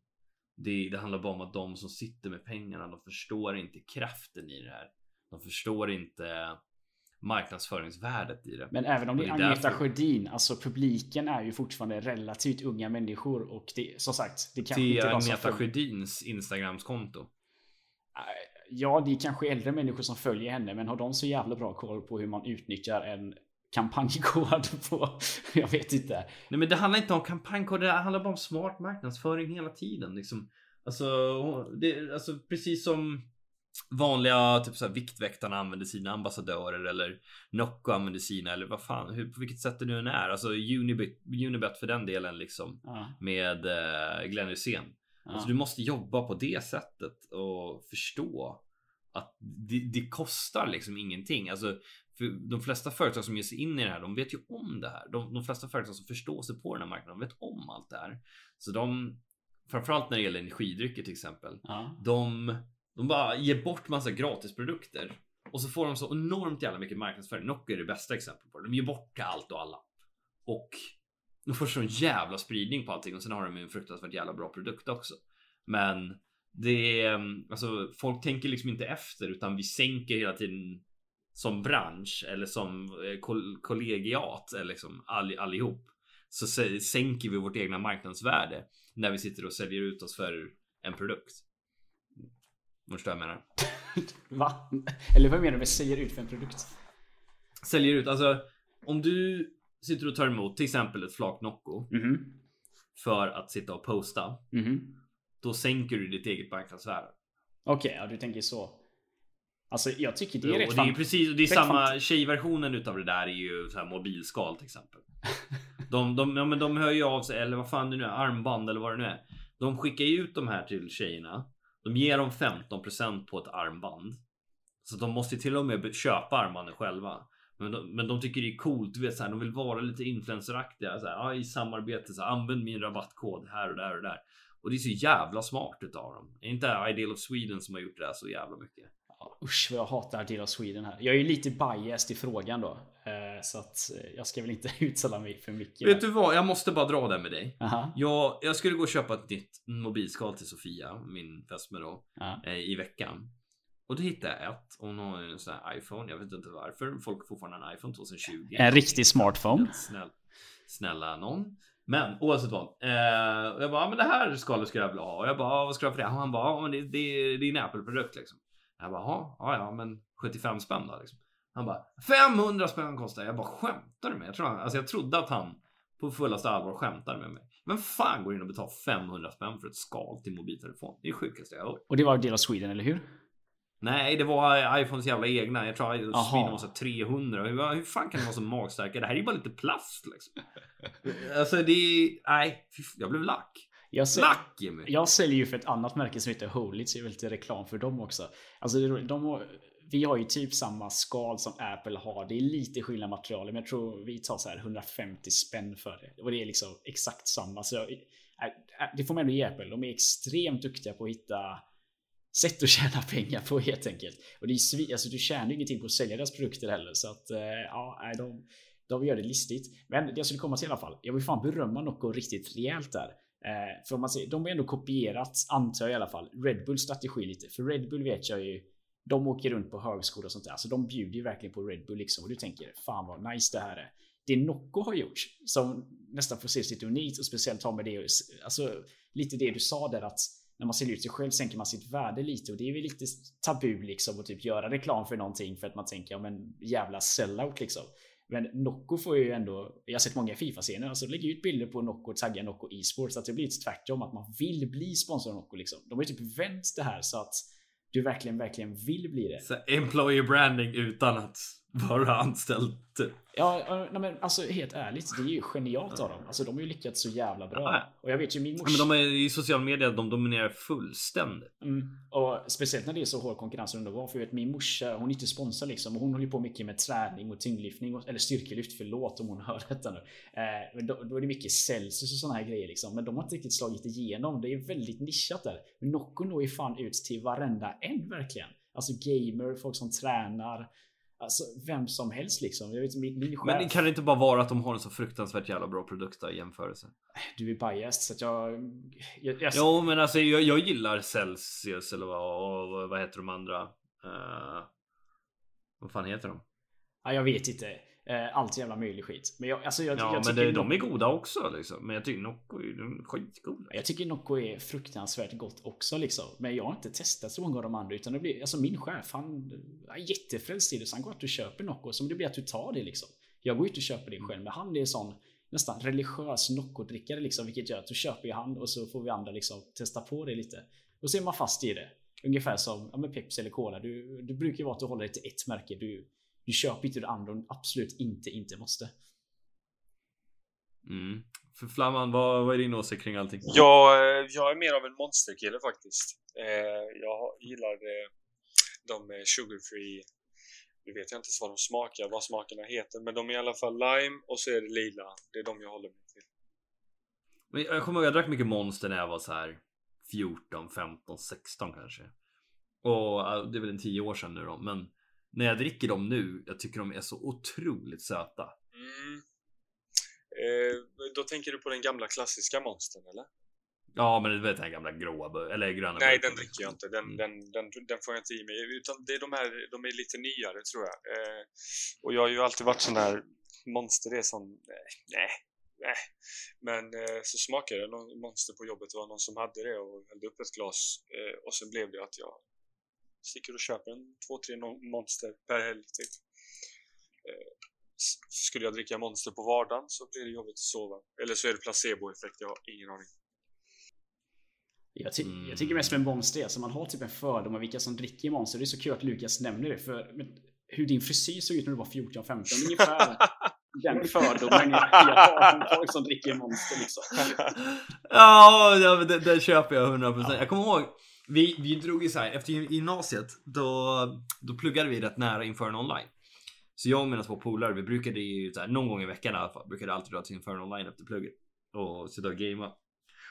det, det handlar bara om att de som sitter med pengarna, de förstår inte kraften i det här. De förstår inte marknadsföringsvärdet i det. Men även om det är det är Agneta därför- Sjödin, alltså publiken är ju fortfarande relativt unga människor och det, som sagt, det kanske inte är som Agneta följer. Sjödins Instagramskonto. Ja, det är kanske äldre människor som följer henne, men har de så jävla bra koll på hur man utnyttjar en kampanjkod på, jag vet inte. Nej men det handlar inte om kampanjkoder, det handlar bara om smart marknadsföring hela tiden. Liksom. Alltså, det, alltså precis som vanliga typ så här, Viktväktarna använder sina ambassadörer eller Nocco använder sina eller vad fan, hur, på vilket sätt det nu än är. Alltså Unibet, Unibet för den delen liksom Ja, med eh, Glenn Hysén. ja. Alltså du måste jobba på det sättet och förstå att det, det kostar liksom ingenting. Alltså för de flesta företag som ger sig in i det här, de vet ju om det här. De, de flesta företag som förstår sig på den här marknaden, de vet om allt det här. Så de, framförallt när det gäller energidrycker till exempel, ja. de, de bara ger bort massa gratisprodukter och så får de så enormt jävla mycket marknadsföring. Nocco är det bästa exemplet på det. De ger bort till allt och alla. Och de får sån jävla spridning på allting och sen har de en fruktansvärt jävla bra produkt också. Men det är alltså folk tänker liksom inte efter utan vi sänker hela tiden som bransch eller som eh, kol- kollegiat eller liksom all, allihop så sä- sänker vi vårt egna marknadsvärde när vi sitter och säljer ut oss för en produkt. Förstår jag menar? Va? Eller vad menar du med säger ut för en produkt? Säljer ut, alltså om du sitter och tar emot till exempel ett flak Nocco Mhm. för att sitta och posta. Mhm. Då sänker du ditt eget marknadsvärde. Okej, ja du tänker så. Alltså jag tycker det är rätt och det är precis, det är rätt samma tjejversionen utav det där är ju så här mobilskal till exempel. De, de, ja, men de hör ju av sig, eller vad fan det nu är, armband eller vad det nu är. De skickar ju ut de här till tjejerna. De ger dem 15% på ett armband. Så de måste till och med köpa armbanden själva. Men de, men de tycker det är coolt, du vet så här, de vill vara lite influenceraktiga. Så här, ja, I samarbete, så här, använd min rabattkod här och där och där. Och det är så jävla smart utav dem. Är inte Ideal of Sweden som har gjort det här så jävla mycket? Usch vad jag hatar Deal of Sweden här. Jag är ju lite biased i frågan då. Eh, så att eh, jag ska väl inte uttala mig för mycket. Vet du vad? Jag måste bara dra det med dig. Aha. Jag, jag skulle gå och köpa ett nytt mobilskal till Sofia, min fästmö då, eh, i veckan. Och då hittade jag ett. Hon har en sån här iPhone. Jag vet inte varför. Folk har fortfarande en iPhone 2020. En riktig smartphone. Snäll, snälla någon. Men oavsett vad. Eh, jag bara, "Ja, men det här skalet skulle jag vilja ha. Och jag bara, "Ja, vad ska jag ha för det? Och han bara, men det, det, det är en Apple-produkt liksom. Jag bara, "Ja, ja, men 75 spänn då liksom. Han bara, 500 spänn kostar det." Jag bara, skämtar du med mig? Jag, tror han, alltså jag trodde att han på fullaste allvar skämtade med mig. Men fan går in och betalar 500 spänn för ett skal till mobiltelefon? Det är det sjukaste jag hört. Och det var Deal of Sweden, eller hur? Nej, det var iPhones jävla egna. Jag tror Aha. Sweden var så här 300. Hur, hur fan kan det vara så magstarka? Det här är ju bara lite plast liksom. Alltså det är... Nej, jag blev lack. Jag, säl- Lack Jimmy! jag säljer ju för ett annat märke som heter Holy, så jag vill lite reklam för dem också. Alltså de har, vi har ju typ samma skal som Apple har. Det är lite skillnad material, men jag tror vi tar så här 150 spänn för det. Och det är liksom exakt samma. Så jag, äh, äh, det får man ändå ge Apple. De är extremt duktiga på att hitta sätt att tjäna pengar på helt enkelt. Och det är svi, alltså du tjänar ingenting på att sälja deras produkter heller. Så att eh, ja, de, de gör det listigt. Men det jag skulle komma till i alla fall. Jag vill fan berömma Nocco riktigt rejält där. Eh, för om man ser, de har ändå kopierat, antar jag i alla fall, Red Bulls strategi lite. För Red Bull vet jag ju, de åker runt på högskolor och sånt där. Så de bjuder ju verkligen på Red Bull liksom. Och du tänker, fan vad nice det här är. Det Nocco har gjort, som nästan får ses lite unikt och speciellt har med det, alltså lite det du sa där att när man säljer ut sig själv sänker man sitt värde lite och det är väl lite tabu liksom att typ göra reklam för någonting för att man tänker ja men jävla sellout liksom. Men Nocco får ju ändå, jag har sett många Fifa-scener, alltså lägger ut bilder på Nocco och taggar Nocco e-sports, att det blir tvärtom, att man vill bli sponsrad av Nocco liksom. De har ju typ vänt det här så att du verkligen, verkligen vill bli det. Så employer branding utan att vara anställd. Typ. Ja, ja, nej, men alltså helt ärligt, det är ju genialt av dem. Alltså de har ju lyckats så jävla bra. Ja. Och jag vet ju min Ja, morsa. Men de är i sociala medier, de dominerar fullständigt. Mm. Och speciellt när det är så hård konkurrens runt om. För jag vet, min morsa, hon är inte sponsrad liksom. Och hon håller ju på mycket med träning och tyngdlyftning. Och, eller styrkelyft, förlåt om hon hör detta nu. Eh, men då, då är det mycket Celsius och såna här grejer liksom. Men de har inte riktigt slagit igenom. Det är väldigt nischat där. Men Nocco når ju fan ut till varenda en verkligen. Alltså gamer, folk som tränar. Alltså vem som helst liksom. Jag vet min, min chef. Men det kan det inte bara vara att de har en så fruktansvärt jävla bra produkt då, i jämförelse? Du är biased så att jag... jag, jag Jo, men alltså jag, jag gillar Celsius eller vad, och, vad heter de andra? Uh, vad fan heter de? ja, jag vet inte. Eh, allt jävla möjlig skit. Men jag, alltså jag, Ja, jag men det, de är goda också liksom. Men jag tycker Nocco är de skitgoda. Jag tycker Nocco är fruktansvärt gott också liksom. Men jag har inte testat så många av de andra utan det blir, alltså min chef han är jättefrälst i det så han går att och köper Nocco så det blir att du tar det liksom. Jag går ut och köper det själv men han är sån nästan religiös Nocco-drickare liksom vilket gör att du köper ju han och så får vi andra liksom testa på det lite. Och så är man fast i det. Ungefär som ja, med Pepsi eller Cola. Du, du brukar ju vara att du håller dig till ett märke. Du, du köper inte det andra om du absolut inte inte måste. Mm. För Flamman, vad, vad är din åsikt kring allting? Jag, eh, jag är mer av en monsterkille faktiskt. Eh, jag gillar eh, de sugar-free nu vet jag inte vad de smakar, vad smakerna heter, men de är i alla fall lime och så är det lila. Det är de jag håller mig till. Men Jag kommer ihåg jag drack mycket Monster när jag var så här 14, 15, 16 kanske. Och det är väl en 10 år sedan nu då. Men när jag dricker dem nu, jag tycker de är så otroligt söta. Mm. Eh, då tänker du på den gamla klassiska monstern eller? Ja, men du vet den gamla gråa, eller gröna Nej, den dricker jag liksom. inte. Den, Mm. den, den, den får jag inte i mig. Utan det är de här, de är lite nyare tror jag. Eh, och jag har ju alltid varit sån här monster, det är sån, nej, nej. Men eh, så smakade jag någon monster på jobbet, det var någon som hade det och hällde upp ett glas. Eh, och sen blev det att jag sticker och köper en två, tre no- monster per helg typ. Eh, skulle jag dricka monster på vardagen så blir det jobbigt att sova. Eller så är det placeboeffekt, jag har ingen aning. Jag, ty Mm. jag tycker mest med Monster är att man har typ en fördom om vilka som dricker Monster. Det är så kul att Lukas nämner det. För men, hur din frisyr såg ut när du var 14-15. Ungefär den fördomen jag, jag har om folk som dricker Monster liksom. Ja, det, det köper jag 100%. Jag kommer ihåg, vi, vi drog ju så här, efter gymnasiet, då, då pluggade vi rätt nära Infern online. Så jag och mina två polare, vi brukade ju så här, någon gång i veckan i alla fall, brukade alltid dra till Infern online efter plugget. Och sitta och gamea.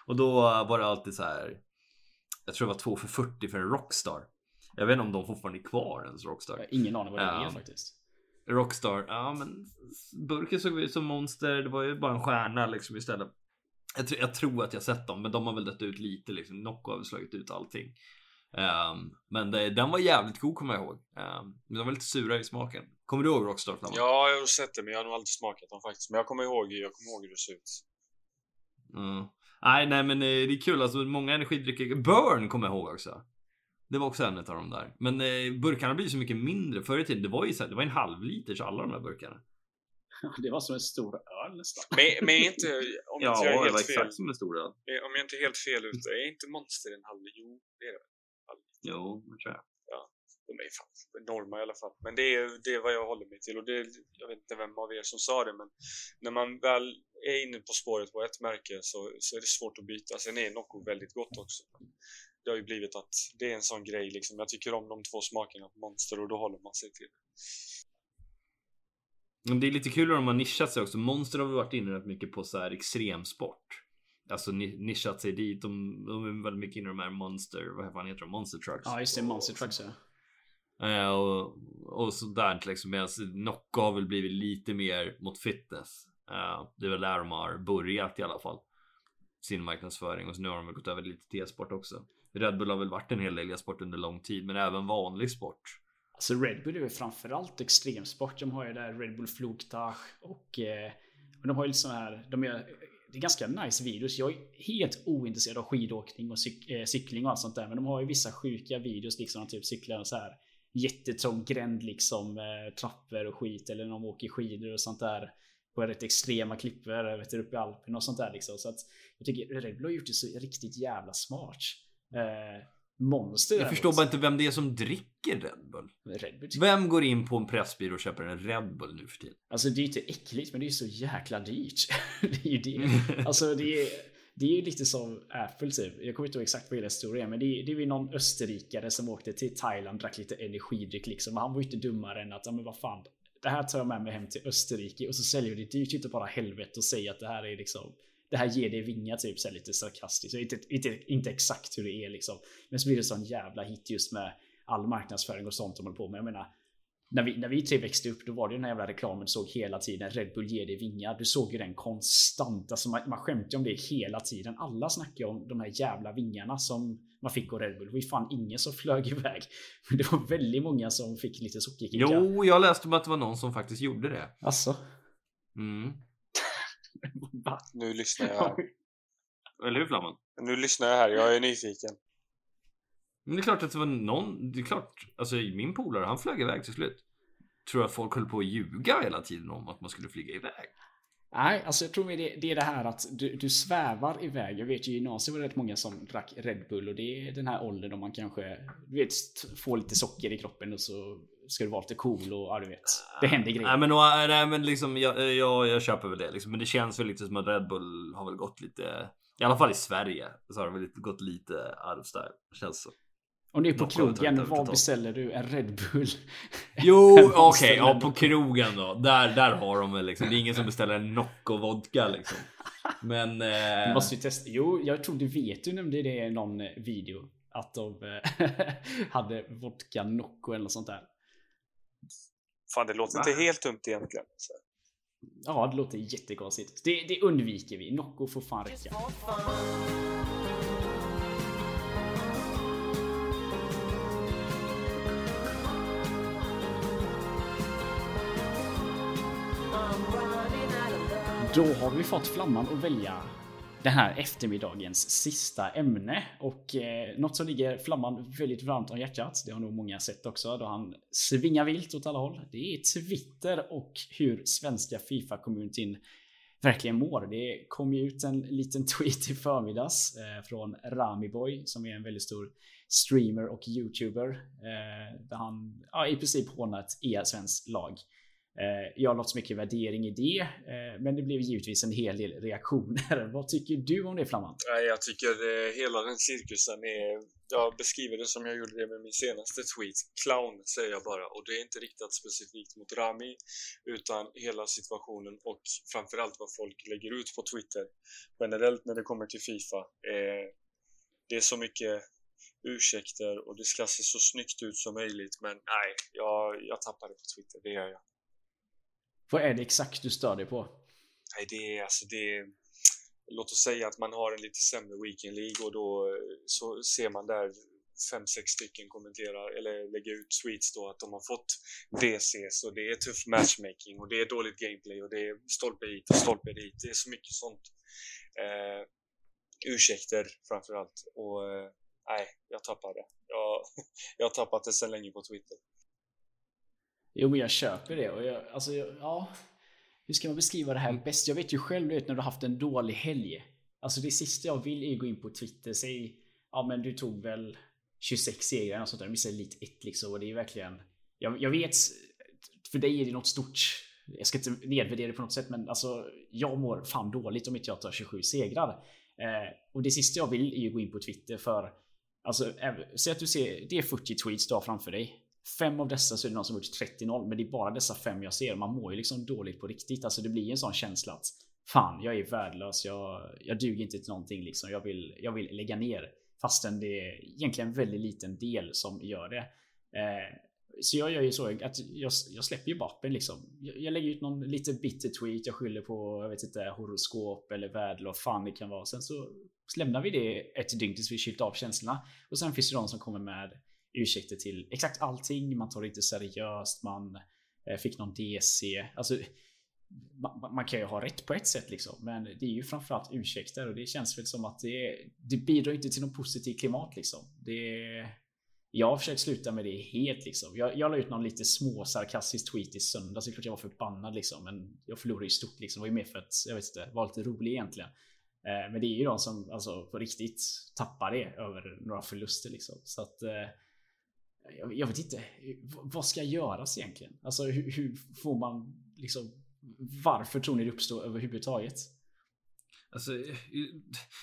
Och då var det alltid så här. Jag tror det var 2 för 40 för en Rockstar. Jag vet inte om de fortfarande är kvar ens Rockstar. Jag har ingen aning vad det Ja. är faktiskt. Rockstar, ja men burken såg ut som monster, det var ju bara en stjärna liksom istället. Jag, tr- jag tror att jag sett dem, men de har väl dött ut lite liksom. Nocco har väl slagit ut allting. Ehm, men det, den var jävligt god kommer jag ihåg. Um, men de var lite sura i smaken. Kommer du ihåg Rockstar? Ja, jag har sett det men jag har nog aldrig smakat dem faktiskt. Men jag kommer ihåg, jag kommer ihåg hur det ser ut. Mm. Nej, nej, men eh, det är kul. Alltså, många energidrycker. Burn kommer jag ihåg också. Det var också en av dem där. Men eh, burkarna blir så mycket mindre. Förr i tiden, det var ju så här, det var en halv liters alla de där burkarna. Det var som en stor öl nästan. Men, men är inte, om inte jag är helt fel, som en stor öl. eh, om jag inte är helt fel ute, är inte Monster en halv? Jo, det är det. Jo, det tror jag. De är fan enorma i alla fall. Men det är, det är vad jag håller mig till och det, jag vet inte vem av er som sa det men när man väl är inne på spåret på ett märke så, så är det svårt att byta. Sen är Nocco väldigt gott också. Det har ju blivit att det är en sån grej liksom. Jag tycker om de två smakerna på Monster och då håller man sig till det. Men det är lite kul hur de har nischat sig också. Monster har väl varit inne rätt mycket på så här extremsport. Alltså ni- nischat sig dit. De, de är väldigt mycket inne i de här Monster, vad fan heter de? Monster Trucks. Ja just det, Monster Trucks ja. Eh, och, och sådär liksom. Medan Nocco har väl blivit lite mer mot fitness. Eh, det är väl där de har börjat i alla fall. Sin marknadsföring och så nu har de väl gått över lite till e-sport också. Red Bull har väl varit en hel del e-sport under lång tid, men även vanlig sport. Alltså Red Bull är ju framförallt extremsport. De har ju där Red Bull Flugtag och eh, och de har ju lite sådana här, de gör, det är ganska nice videos. Jag är helt ointresserad av skidåkning och cyk, eh, cykling och allt sånt där. Men de har ju vissa sjuka videos liksom. De typ cyklar så här jättetrång gränd liksom. Eh, trappor och skit. Eller när de åker skidor och sånt där. På rätt extrema klippor vet du, uppe i Alperna och sånt där liksom. Så att jag tycker Red Bull har gjort det så riktigt jävla smart. Eh, monster. Jag förstår bara inte vem det är som dricker Red Bull. Red Bull. Vem går in på en pressbyrå och köper en Red Bull nu för tiden? Alltså det är ju inte äckligt men det är ju så jäkla dyrt. det är ju det. Alltså det är, det är ju lite som Apple typ. Jag kommer inte ihåg exakt vad hela historien är men det är, det är ju någon österrikare som åkte till Thailand drack lite energidryck liksom. Han var ju inte dummare än att, ja men vad fan. Det här tar jag med mig hem till Österrike och så säljer det dyrt inte bara helvete och säger att det här är liksom det här ger dig vingar typ så här lite sarkastiskt. Inte, inte, inte exakt hur det är liksom. Men så blir det sån jävla hit just med all marknadsföring och sånt de håller på med. Jag menar, när vi, när vi tre växte upp då var det den här jävla reklamen du såg hela tiden. Red Bull ger dig vingar. Du såg ju den konstant. Alltså man, man skämtade om det hela tiden. Alla snackade om de här jävla vingarna som man fick av Red Bull. Det var ju fan ingen som flög iväg. Men det var väldigt många som fick lite sockerkickar. Jo, jag läste om att det var någon som faktiskt gjorde det. Alltså. Mm. Va? Nu lyssnar jag här. Eller hur Flamman? Nu lyssnar jag här, jag är nyfiken. Men det är klart att det var någon, det är klart, alltså min polare han flög iväg till slut. Tror att folk höll på att ljuga hela tiden om att man skulle flyga iväg. Nej, alltså jag tror mer det, det är det här att du, du svävar iväg. Jag vet ju i gymnasiet var det rätt många som drack Red Bull och det är den här åldern då man kanske, du vet, får lite socker i kroppen och så ska du vara lite cool och ja, du vet. Det händer grejer. Nej men, och- nej, men liksom jag, jag, jag köper väl det liksom. Men det känns väl lite som att Red Bull har väl gått lite, i alla fall i Sverige, så har det väl gått lite out of style. Känns så. Om du är på Något krogen, vad beställer du? En Red Bull? Jo, okej, beställer ja på krogen då. Där, där har de väl liksom. Det är ingen som beställer en Nocco vodka liksom. Men... Du Eh, måste ju testa. Jo, jag tror du vet. Du nämnde det i någon eh, video. Att de eh, hade vodka Nocco eller något sånt där. Fan, det låter Va? inte helt dumt egentligen. Så. Ja, det låter jättekonstigt. Det, det undviker vi. Nocco får fan räcka. Då har vi fått Flamman att välja den här eftermiddagens sista ämne och eh, något som ligger Flamman väldigt varmt om hjärtat. Det har nog många sett också då han svingar vilt åt alla håll. Det är Twitter och hur svenska Fifa-communityn verkligen mår. Det kom ju ut en liten tweet i förmiddags eh, från Ramiboy som är en väldigt stor streamer och youtuber eh, där han ja, i princip hånar ett e-svenskt lag. Eh, Jag la så mycket värdering i det, eh, men det blev givetvis en hel del reaktioner. Vad tycker du om det Flamman? Jag tycker eh, hela den cirkusen är... Jag beskriver det som jag gjorde det med min senaste tweet. Clown säger jag bara. Och det är inte riktat specifikt mot Rami, utan hela situationen och framförallt vad folk lägger ut på Twitter. Generellt när det kommer till Fifa. Eh, det är så mycket ursäkter och det ska se så snyggt ut som möjligt. Men nej, jag, jag tappar det på Twitter. Det gör jag. Vad är det exakt du stör dig på? Nej, det är alltså det är, Låt oss säga att man har en lite sämre Weekend League och då eh, så ser man där fem, sex stycken kommentera eller lägga ut tweets då att de har fått DCs och det är tuff matchmaking och det är dåligt gameplay och det är stolpe hit och stolpe dit. Det är så mycket sånt. Eh, ursäkter framför allt och eh, nej, jag tappade. Jag, jag har tappat det sedan länge på Twitter. Jo, men jag köper det. Och jag, alltså, jag, ja. Hur ska man beskriva det här bäst? Jag vet ju själv vet, när du har haft en dålig helg. Alltså det sista jag vill är gå in på Twitter. Säg, ja men du tog väl 26 segrar och sånt där. Missade lite ett liksom. Och det är verkligen. Jag, jag vet. För dig är det något stort. Jag ska inte nedvärdera det på något sätt, men alltså jag mår fan dåligt om inte jag tar 27 segrar. Eh, och det sista jag vill är ju gå in på Twitter för Alltså, säg att du ser, det är 40 tweets du har framför dig. Fem av dessa så är det någon som har gjort 30-0, men det är bara dessa fem jag ser. Man mår ju liksom dåligt på riktigt. Alltså det blir en sån känsla att fan, jag är värdelös. Jag, jag duger inte till någonting liksom. Jag vill, jag vill lägga ner. Fastän det är egentligen en väldigt liten del som gör det. Eh, så jag gör ju så att jag, jag släpper ju bara appen liksom. Jag, jag lägger ut någon lite bitter tweet. Jag skyller på, jag vet inte, horoskop eller väder och fan det kan vara. Sen så lämnar vi det ett dygn tills vi kylt av känslorna. Och sen finns det de som kommer med ursäkter till exakt allting. Man tar det inte seriöst. Man eh, fick någon DC. Alltså, man, man kan ju ha rätt på ett sätt liksom. Men det är ju framförallt ursäkter och det känns väl som att det, det bidrar inte till något positivt klimat liksom. Det, jag har försökt sluta med det helt liksom. Jag, jag la ut någon lite små sarkastisk tweet i söndags. Det är klart jag var förbannad liksom. Men jag förlorade ju stort liksom. Det var ju mer för att jag vet inte, vara lite rolig egentligen. Eh, men det är ju de som alltså på riktigt tappar det över några förluster liksom. Så att eh, jag, jag vet inte. Vad ska göras egentligen? Alltså hur, hur får man liksom varför tror ni det uppstår överhuvudtaget? Alltså,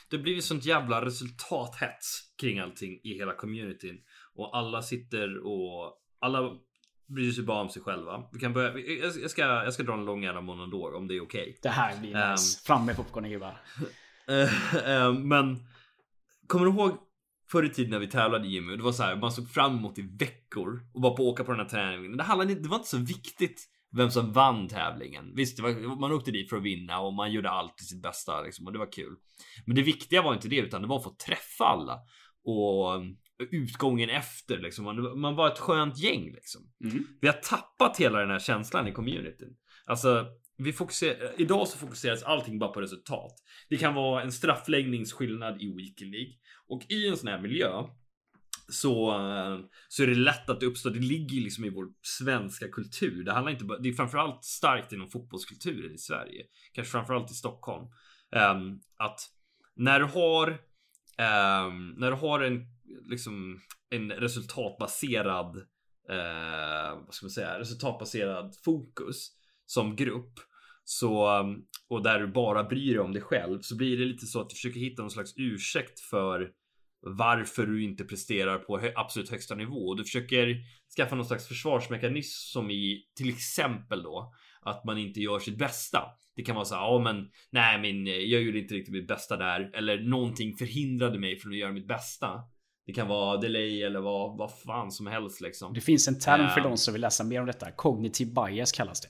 det blir ju sånt jävla resultathets kring allting i hela communityn. Och alla sitter och alla bryr sig bara om sig själva. Vi kan börja. Jag ska, jag ska dra en lång jävla monolog om det är okej. Okay. Det här blir nice. Um, Fram med popcornen gubbar. uh, men kommer du ihåg förr i tiden när vi tävlade i Jimmy? Det var så här, man såg fram emot i veckor och bara på åka på den här träningen. Det, handlade, det var inte så viktigt vem som vann tävlingen. Visst, var, man åkte dit för att vinna och man gjorde allt till sitt bästa liksom, och det var kul. Men det viktiga var inte det, utan det var att få träffa alla och utgången efter liksom. Man, man var ett skönt gäng liksom. Mm. Vi har tappat hela den här känslan i communityn. Alltså, vi fokuserar, idag så fokuseras allting bara på resultat. Det kan vara en straffläggningsskillnad i Weekend League och i en sån här miljö så, eh, så är det lätt att det uppstår. Det ligger liksom i vår svenska kultur. Det handlar inte bara, det är framförallt starkt inom fotbollskulturen i Sverige, kanske framförallt i Stockholm. Um, att när du har, um, när du har en, liksom, en resultatbaserad, uh, vad ska man säga, resultatbaserad fokus som grupp så, och där du bara bryr dig om dig själv så blir det lite så att du försöker hitta någon slags ursäkt för varför du inte presterar på absolut högsta nivå. Du försöker skaffa någon slags försvarsmekanism som i till exempel då att man inte gör sitt bästa. Det kan vara så här, ja men nej men jag gjorde inte riktigt mitt bästa där eller någonting förhindrade mig från att göra mitt bästa. Det kan vara delay eller vad, vad fan som helst liksom. Det finns en term för uh, de som vill läsa mer om detta. Cognitive bias kallas det.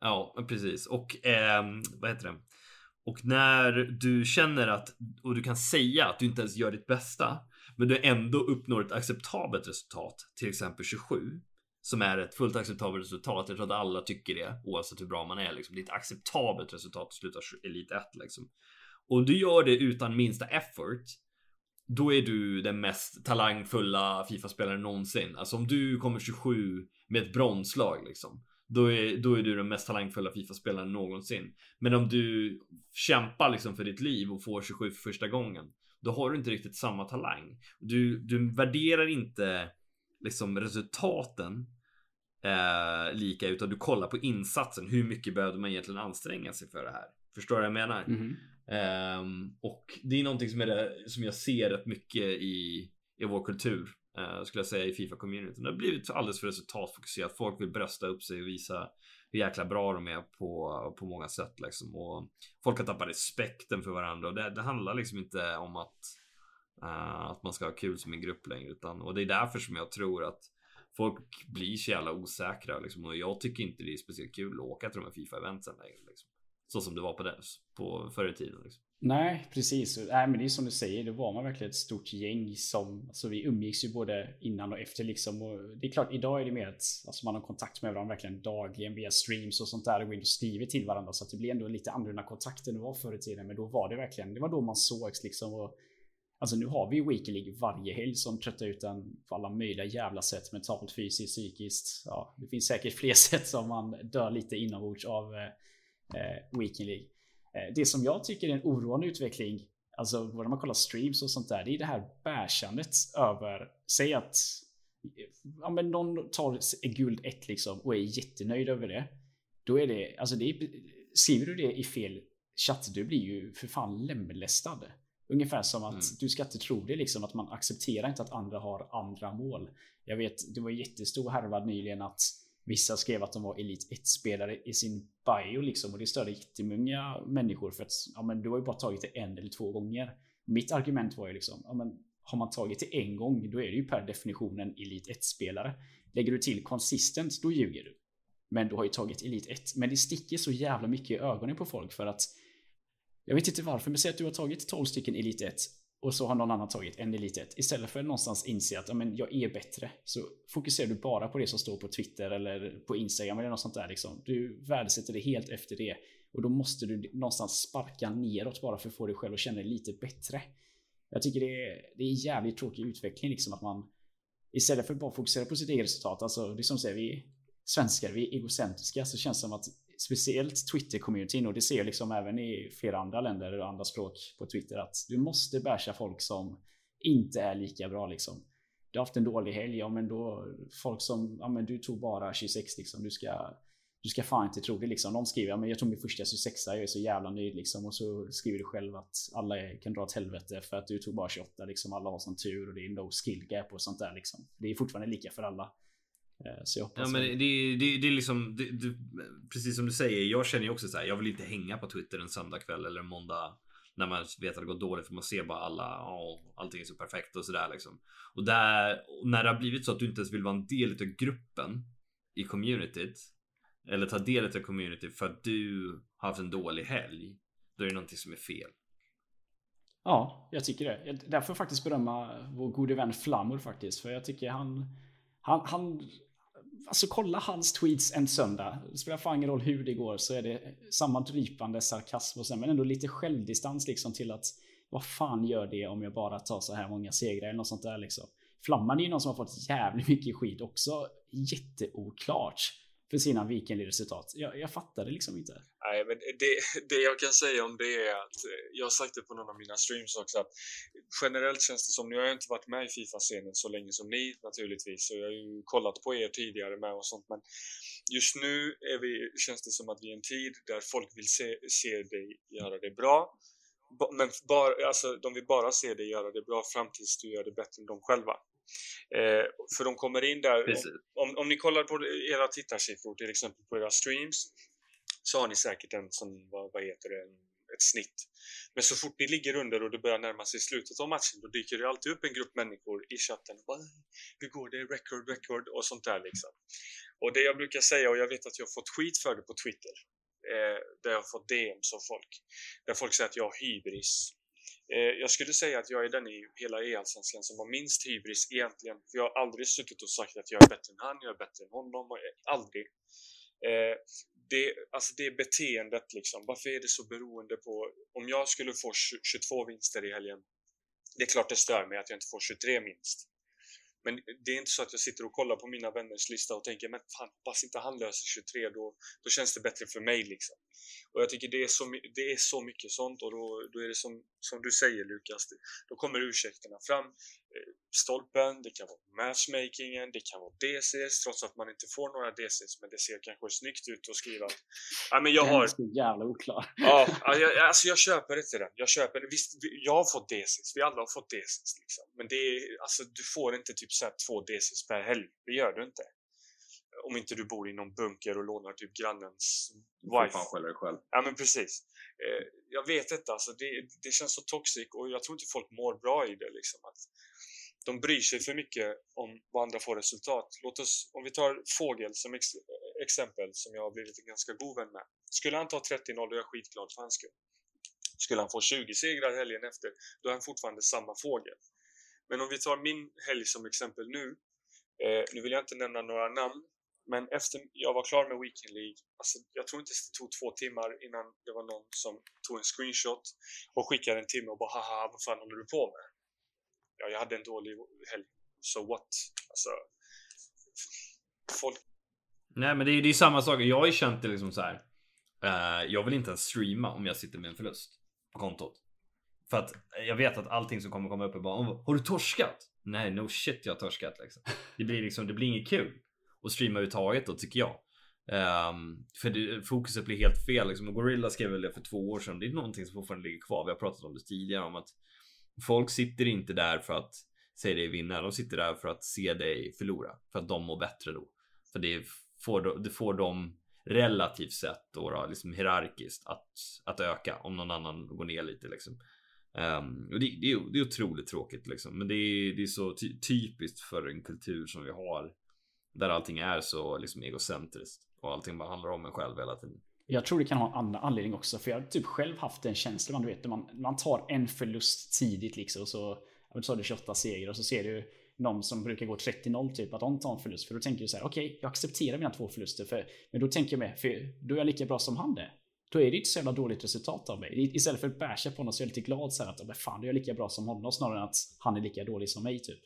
Ja, precis. Och eh, vad heter det? Och när du känner att, och du kan säga att du inte ens gör ditt bästa, men du ändå uppnår ett acceptabelt resultat, till exempel 27, som är ett fullt acceptabelt resultat. Jag tror att alla tycker det, oavsett hur bra man är. Liksom. Det är ett acceptabelt resultat att sluta elit 1. Liksom. Och du gör det utan minsta effort, då är du den mest talangfulla Fifa-spelaren någonsin. Alltså om du kommer 27 med ett bronslag liksom. Då är, då är du den mest talangfulla Fifa-spelaren någonsin. Men om du kämpar liksom för ditt liv och får 27 för första gången. Då har du inte riktigt samma talang. Du, du värderar inte liksom resultaten eh, lika utan du kollar på insatsen. Hur mycket behövde man egentligen anstränga sig för det här? Förstår du vad jag menar? Mm. Um, och det är någonting som, är det, som jag ser rätt mycket i, i vår kultur. Eh, skulle jag säga i Fifa-communityn. Det har blivit alldeles för resultatfokuserat. Folk vill brösta upp sig och visa hur jäkla bra de är på, på många sätt liksom. Och folk har tappat respekten för varandra och det, det handlar liksom inte om att, uh, att man ska ha kul som en grupp längre. Utan, och det är därför som jag tror att folk blir så jävla osäkra liksom. Och jag tycker inte det är speciellt kul att åka till de här Fifa-eventsen längre. Liksom. Så som det var på, det, på förr i tiden. Liksom. Nej, precis. Nej, men det är som du säger, det var man verkligen ett stort gäng som, alltså vi umgicks ju både innan och efter liksom. Och det är klart, idag är det mer att alltså, man har kontakt med varandra verkligen dagligen via streams och sånt där och går in och skriver till varandra så att det blir ändå lite annorlunda kontakter än det var förr i tiden. Men då var det verkligen, det var då man sågs liksom. Och, alltså nu har vi ju Weekly League varje helg som tröttar ut en på alla möjliga jävla sätt mentalt, fysiskt, psykiskt. Ja, det finns säkert fler sätt som man dör lite inombords av eh, eh Weekly League. Eh, det som jag tycker är en oroande utveckling, alltså när man kollar streams och sånt där, det är det här bärsandet över, säg att ja, men någon tar guld 1 liksom och är jättenöjd över det. Då är det, alltså det är, skriver du det i fel chatt, du blir ju för fan lemlästad. Ungefär som att mm. du ska inte tro det liksom att man accepterar inte att andra har andra mål. Jag vet, det var jättestor härvad nyligen att Vissa skrev att de var Elit 1-spelare i sin bio liksom och det störde jättemånga människor för att ja, men du har ju bara tagit det en eller två gånger. Mitt argument var ju liksom, ja, men har man tagit det en gång då är det ju per definition en Elit 1-spelare. Lägger du till konsistent då ljuger du. Men du har ju tagit Elit 1. Men det sticker så jävla mycket i ögonen på folk för att jag vet inte varför, men säg att du har tagit 12 stycken Elit 1 och så har någon annan tagit en Elite 1. Istället för att någonstans inse att ja, men jag är bättre så fokuserar du bara på det som står på Twitter eller på Instagram eller något sånt där. Liksom. Du värdesätter det helt efter det och då måste du någonstans sparka neråt bara för att få dig själv att känna dig lite bättre. Jag tycker det är, det är jävligt tråkig utveckling liksom att man istället för att bara fokusera på sitt eget resultat. Alltså det är som säger vi svenskar, vi är egocentriska så känns det som att speciellt Twitter-communityn och det ser jag liksom även i flera andra länder och andra språk på Twitter att du måste basha folk som inte är lika bra liksom. Du har haft en dålig helg, ja men då folk som, ja men du tog bara 26 liksom. Du ska, du ska fan inte tro det liksom. De skriver, ja men jag tog min första 26 jag är så jävla nöjd liksom. Och så skriver du själv att alla kan dra åt helvete för att du tog bara 28 liksom. Alla har sån tur och det är no skill gap och sånt där liksom. Det är fortfarande lika för alla. Eh, så jag hoppas Ja men det, det, det är liksom det, det, Precis som du säger, jag känner ju också så här, Jag vill inte hänga på Twitter en söndagkväll eller en måndag när man vet att det går dåligt för man ser bara alla, oh, allting är så perfekt och sådär liksom. Och där, när det har blivit så att du inte ens vill vara en del av gruppen i communityt eller ta del av community för att du har haft en dålig helg. Då är det någonting som är fel. Ja, jag tycker det. Därför får jag faktiskt berömma vår gode vän Flammur faktiskt. För jag tycker han... Han, han Alltså kolla hans tweets en söndag. Det spelar fan ingen roll hur det går så är det samma drypande sarkasm och sen men ändå lite självdistans liksom till att vad fan gör det om jag bara tar så här många segrar eller något sånt där liksom. Flamman är ju någon som har fått jävligt mycket skit också. Jätteoklart för sina weekendresultat. Jag, jag fattar det liksom inte. Nej, men det, det jag kan säga om det är att eh, jag har sagt det på någon av mina streams också att generellt känns det som, nu har jag inte varit med i Fifa-scenen så länge som ni naturligtvis och jag har ju kollat på er tidigare med och sånt men just nu är vi, känns det som att vi är i en tid där folk vill se, se dig göra det bra men bara, alltså, de vill bara se dig göra det bra fram tills du gör det bättre än dem själva. Eh, för de kommer in där, om, om, ni kollar på era tittarsiffror till exempel på era streams så har ni säkert en sån, vad, vad heter det, ett snitt. Men så fort ni ligger under och det börjar närma sig slutet av matchen då dyker det alltid upp en grupp människor i chatten. Hur går det? Record, record och sånt där liksom. Och det jag brukar säga, och jag vet att jag har fått skit för det på Twitter, eh, där jag har fått DMs av folk, där folk säger att jag har hybris Eh, jag skulle säga att jag är den i hela e-allsvenskan som har minst hybris egentligen. För jag har aldrig suttit och sagt att jag är bättre än han, jag är bättre än honom. Eh, aldrig. Eh, det, alltså det är beteendet liksom. Varför är det så beroende på... Om jag skulle få 22 vinster i helgen, det är klart det stör mig att jag inte får 23 minst. Men det är inte så att jag sitter och kollar på mina vänners lista och tänker men fan, hoppas inte han löser 23 då, då känns det bättre för mig liksom. Och jag tycker det är så, det är så mycket sånt och då, då är det som, som du säger Lukas, då kommer ursäkterna fram. Stolpen, det kan vara matchmakingen, det kan vara DCs trots att man inte får några DCs men det ser kanske snyggt ut att skriva ja, men jag har... Det är så jävla oklar. Ja, jag, alltså jag köper inte den. Jag köper Visst, jag har fått DCs, vi alla har fått DCs liksom. Men det är, alltså du får inte typ så två DCs per helg. Det gör du inte. Om inte du bor i någon bunker och lånar typ grannens wife. Du får fan skälla dig själv. Ja men precis. Eh, jag vet inte alltså, det, det känns så toxic och jag tror inte folk mår bra i det liksom. Att de bryr sig för mycket om vad andra får resultat. Låt oss, om vi tar Fågel som ex, exempel som jag har blivit en ganska god vän med. Skulle han ta 30-0 då är jag skitglad för hans skull. Skulle han få 20 segrar helgen efter, då är han fortfarande samma fågel. Men om vi tar min helg som exempel nu. Eh, nu vill jag inte nämna några namn, men efter jag var klar med Weekend League, alltså jag tror inte det tog två timmar innan det var någon som tog en screenshot och skickade en timme och bara haha vad fan håller du på med? Ja, jag hade en dålig helg. So what? Alltså, folk... Nej men det är ju samma sak. Jag har ju känt det liksom så här. Uh, jag vill inte ens streama om jag sitter med en förlust på kontot. För att jag vet att allting som kommer komma upp är bara Har du torskat? Nej, no shit jag har torskat liksom. Det blir liksom, det blir inget kul och streama överhuvudtaget då tycker jag. Um, för det, fokuset blir helt fel liksom. Gorilla skrev väl det för två år sedan. Det är någonting som fortfarande ligger kvar. Vi har pratat om det tidigare om att folk sitter inte där för att se dig vinna. De sitter där för att se dig förlora. För att de mår bättre då. För det får, det får dem relativt sett då, då liksom hierarkiskt att, att öka om någon annan går ner lite liksom. Um, och det, det, är, det är otroligt tråkigt liksom. Men det är, det är så ty typiskt för en kultur som vi har där allting är så liksom egocentriskt och allting bara handlar om en själv hela tiden. Jag tror det kan ha en annan anledning också. För jag har typ själv haft en känsla, man vet, man, man tar en förlust tidigt liksom. Så, jag sa du 28 segrar och så ser du någon som brukar gå 30-0 typ, att de tar en förlust. För då tänker du så här, okej, okay, jag accepterar mina två förluster. För, men då tänker jag med, för då är jag lika bra som han är. Då är det inte så jävla dåligt resultat av mig. Istället för att basha på honom så är jag lite glad så här att, fan, då är jag lika bra som honom snarare än att han är lika dålig som mig typ.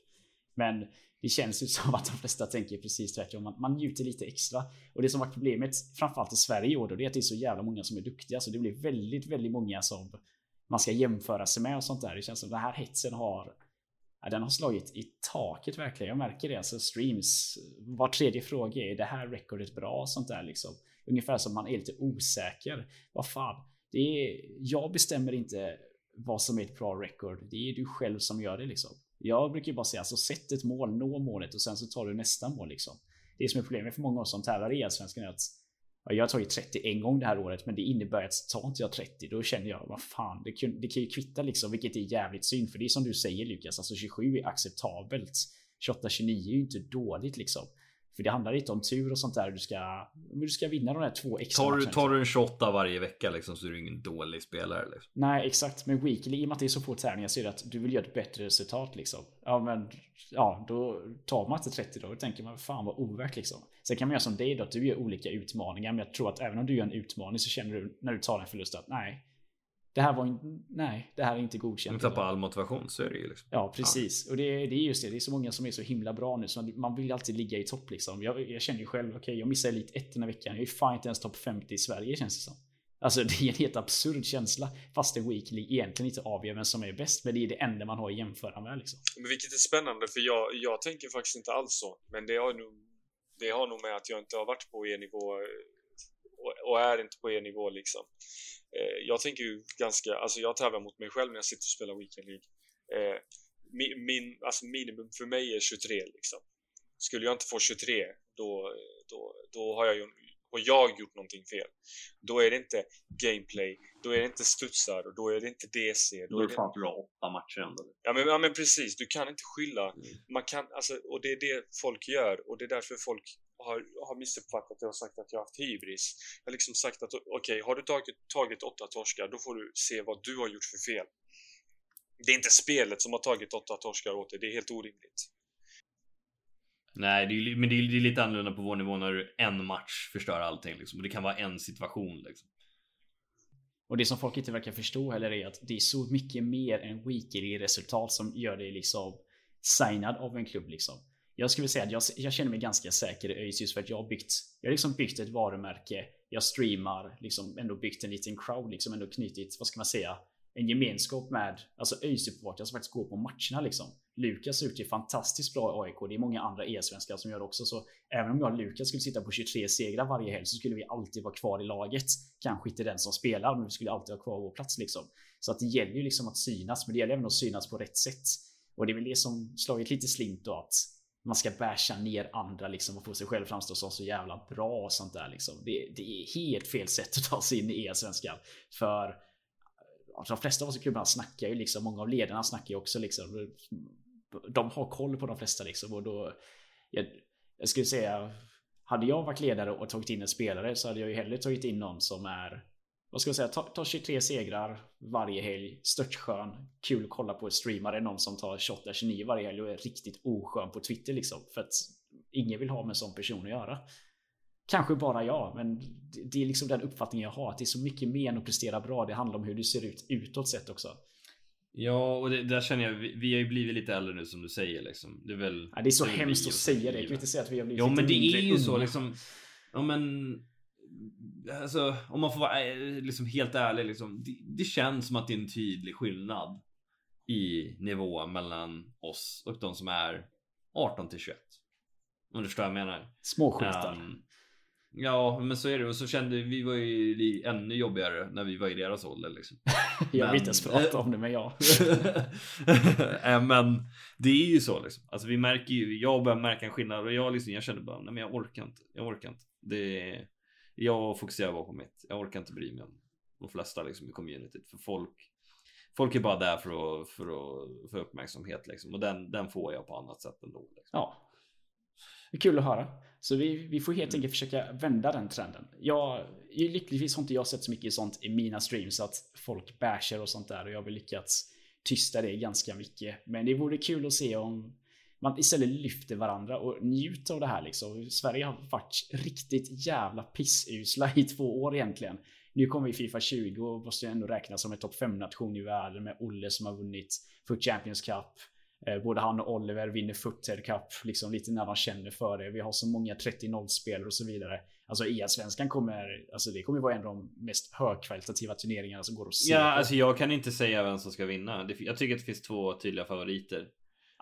Men det känns ju som att de flesta tänker precis tvärtom. Man, man njuter lite extra. Och det som varit problemet, framförallt i Sverige i år, då, det är att det är så jävla många som är duktiga. Så det blir väldigt, väldigt många som man ska jämföra sig med och sånt där. Det känns som den här hetsen har Ja, den har slagit i taket verkligen. Jag märker det. Alltså streams. Var tredje fråga är det här rekordet bra? Sånt där liksom. Ungefär som man är lite osäker. Vad fan. Det är, jag bestämmer inte vad som är ett bra record. Det är du själv som gör det liksom. Jag brukar bara säga alltså sätt ett mål, nå målet och sen så tar du nästa mål liksom. Det som är problemet för många av oss som tävlar i Allsvenskan är att jag har tagit 30 en gång det här året, men det innebär att tar inte jag 30, då känner jag vad fan, det kan, det kan ju kvitta liksom, vilket är jävligt synd. För det är som du säger Lukas, alltså 27 är acceptabelt. 28-29 är ju inte dåligt liksom. För det handlar inte om tur och sånt där. Du ska, du ska vinna de där två extra tar du, tar du en 28 varje vecka liksom, så är du ingen dålig spelare. Liksom. Nej, exakt. Men weekly, i och med att det är så få tävlingar så är det att du vill göra ett bättre resultat liksom. Ja, men ja, då tar man inte 30 då. Då tänker man fan vad ovärt liksom. Sen kan man göra som dig då, att du gör olika utmaningar. Men jag tror att även om du gör en utmaning så känner du när du tar en förlust att nej, det här var inte, nej, det här är inte godkänt. Du tappar all motivation, så är det ju liksom. Ja, precis. Ja. Och det, det är just det. Det är så många som är så himla bra nu. Så man vill alltid ligga i topp liksom. Jag, jag känner ju själv, okej, okay, jag missar Elit 1 den här veckan. Jag är fan inte ens topp 50 i Sverige känns det som. Alltså det är en helt absurd känsla. Fast en Weekly egentligen inte avgör vem som är bäst. Men det är det enda man har att jämföra med liksom. Men vilket är spännande, för jag, jag tänker faktiskt inte alls så. Men det har nog, det har nog med att jag inte har varit på E-nivå och, och är inte på E-nivå liksom. Eh, jag tänker ju ganska, alltså jag tävlar mot mig själv när jag sitter och spelar Weekend League. Eh, min, min, alltså minimum för mig är 23 liksom. Skulle jag inte få 23 då, då, då har jag ju och jag gjort någonting fel. Då är det inte gameplay, då är det inte studsar och då är det inte DC. Då, då är det fan bra åtta matcher ändå. Ja men, ja men precis, du kan inte skylla. Mm. Man kan, alltså, och det är det folk gör och det är därför folk har, har missuppfattat det och sagt att jag har haft hybris. Jag har liksom sagt att okej, okay, har du tagit, tagit åtta torskar då får du se vad du har gjort för fel. Det är inte spelet som har tagit åtta torskar åt dig, det är helt orimligt. Nej, det är, men det är, det är lite annorlunda på vår nivå när en match förstör allting liksom. Och det kan vara en situation liksom. Och det som folk inte verkar förstå heller är att det är så mycket mer än weekly resultat som gör dig liksom signad av en klubb liksom. Jag skulle säga att jag, jag känner mig ganska säker i ÖIS just för att jag har byggt Jag har liksom byggt ett varumärke Jag streamar, liksom ändå byggt en liten crowd, liksom ändå knutit, vad ska man säga En gemenskap med Alltså ÖIS-supportrar som faktiskt går på matcherna liksom Lukas ut är fantastiskt bra i AIK. Det är många andra e-svenskar som gör det också. Så även om jag och Lukas skulle sitta på 23 segrar varje helg så skulle vi alltid vara kvar i laget. Kanske inte den som spelar, men vi skulle alltid vara kvar på vår plats liksom. Så att det gäller ju liksom att synas, men det gäller även att synas på rätt sätt. Och det är väl det som slagit lite slint då att man ska basha ner andra liksom och få sig själv framstå som så jävla bra och sånt där liksom. Det, det är helt fel sätt att ta sig in i e-svenskan. För de flesta av oss i klubbarna snackar ju liksom, många av ledarna snackar ju också liksom de har koll på de flesta liksom och då jag, jag skulle säga hade jag varit ledare och tagit in en spelare så hade jag ju hellre tagit in någon som är vad ska jag säga, ta, ta 23 segrar varje helg, störtskön, kul att kolla på streamare, någon som tar 28-29 varje helg och är riktigt oskön på Twitter liksom. För att ingen vill ha med en sån person att göra. Kanske bara jag, men det är liksom den uppfattningen jag har. Att det är så mycket mer än att prestera bra. Det handlar om hur du ser ut utåt sett också. Ja, och det, där känner jag, vi, vi har ju blivit lite äldre nu som du säger liksom. Det är väl... Ja, det är så hemskt att säga det. Jag kan inte säga att vi har blivit Ja, men det är ju unga. så liksom. Ja, men... Alltså, om man får vara eh, liksom helt ärlig liksom. Det, det känns som att det är en tydlig skillnad i nivå mellan oss och de som är 18 till 21. Om du förstår vad jag menar. Småskjutar. Um, Ja, men så är det. Och så kände vi, vi var ju ännu jobbigare när vi var i deras ålder liksom. jag vill inte ens prata om det, men ja. Äh, men det är ju så liksom. Alltså vi märker ju, jag börjar märka en skillnad och jag liksom, jag kände bara, nej men jag orkar inte. Jag orkar inte. Det, jag fokuserar bara på mitt. Jag orkar inte bry mig om de flesta liksom i communityt. För folk, folk är bara där för att, för att få uppmärksamhet liksom. Och den, den får jag på annat sätt ändå. Liksom. Ja, det är kul att höra. Så vi, vi får helt enkelt försöka vända den trenden. Jag, lyckligtvis har inte jag sett så mycket sånt i mina streams att folk bashar och sånt där och jag har väl lyckats tysta det ganska mycket. Men det vore kul att se om man istället lyfter varandra och njuter av det här liksom. Sverige har varit riktigt jävla pissusla i två år egentligen. Nu kommer vi Fifa 20 och måste ändå räknas som en topp 5 nation i världen med Olle som har vunnit Foot Champions Cup. Eh, både han och Oliver vinner Footed Cup liksom lite när de känner för det. Vi har så många 30-0 spelare och så vidare. Alltså EA-svenskan kommer, alltså det kommer vara en av de mest högkvalitativa turneringarna som går att se. Ja, på. alltså jag kan inte säga vem som ska vinna. Jag tycker att det finns två tydliga favoriter.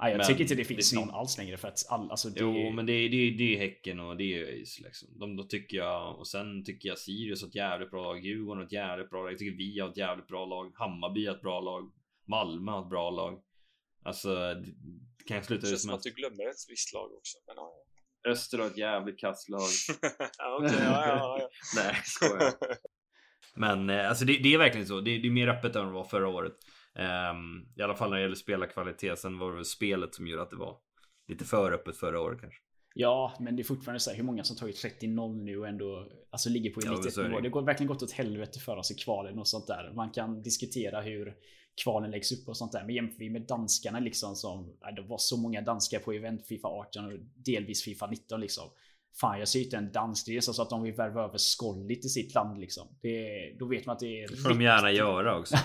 Ja, jag men tycker inte det finns det någon fin- alls längre för att all, alltså det, Jo, men det är, det, är, det är Häcken och det är ÖIS liksom. De, då tycker jag, och sen tycker jag Sirius har ett jävligt bra lag, Djurgården har ett jävligt bra lag, jag tycker vi har ett jävligt bra lag, Hammarby har ett bra lag, Malmö har ett bra lag. Alltså, det, kan jag sluta Det känns som att du glömmer ett visst lag också. Men, ja, Öster har ett jävligt kastlag. ja, okej, ja, ja, ja. Nej, skojar. Men eh, alltså det, det är verkligen så. Det, det är mer öppet än det var förra året. Ehm, I alla fall när det gäller spelarkvalitet. Sen var det väl spelet som gjorde att det var lite för öppet förra året kanske. Ja, men det är fortfarande så här hur många som tagit 30-0 nu och ändå alltså ligger på Ja, men elitet så är det. går verkligen gått åt helvete för oss i kvalen och sånt där. Man kan diskutera hur kvalen läggs upp och sånt där. Men jämför vi med danskarna liksom som, ja, det var så många danskar på event Fifa 18 och delvis Fifa 19 liksom. Fan, jag ser inte en dansk. Är så att de vill värva över Skollit i sitt land liksom. Det, då vet man att det är... Det får de gärna göra också.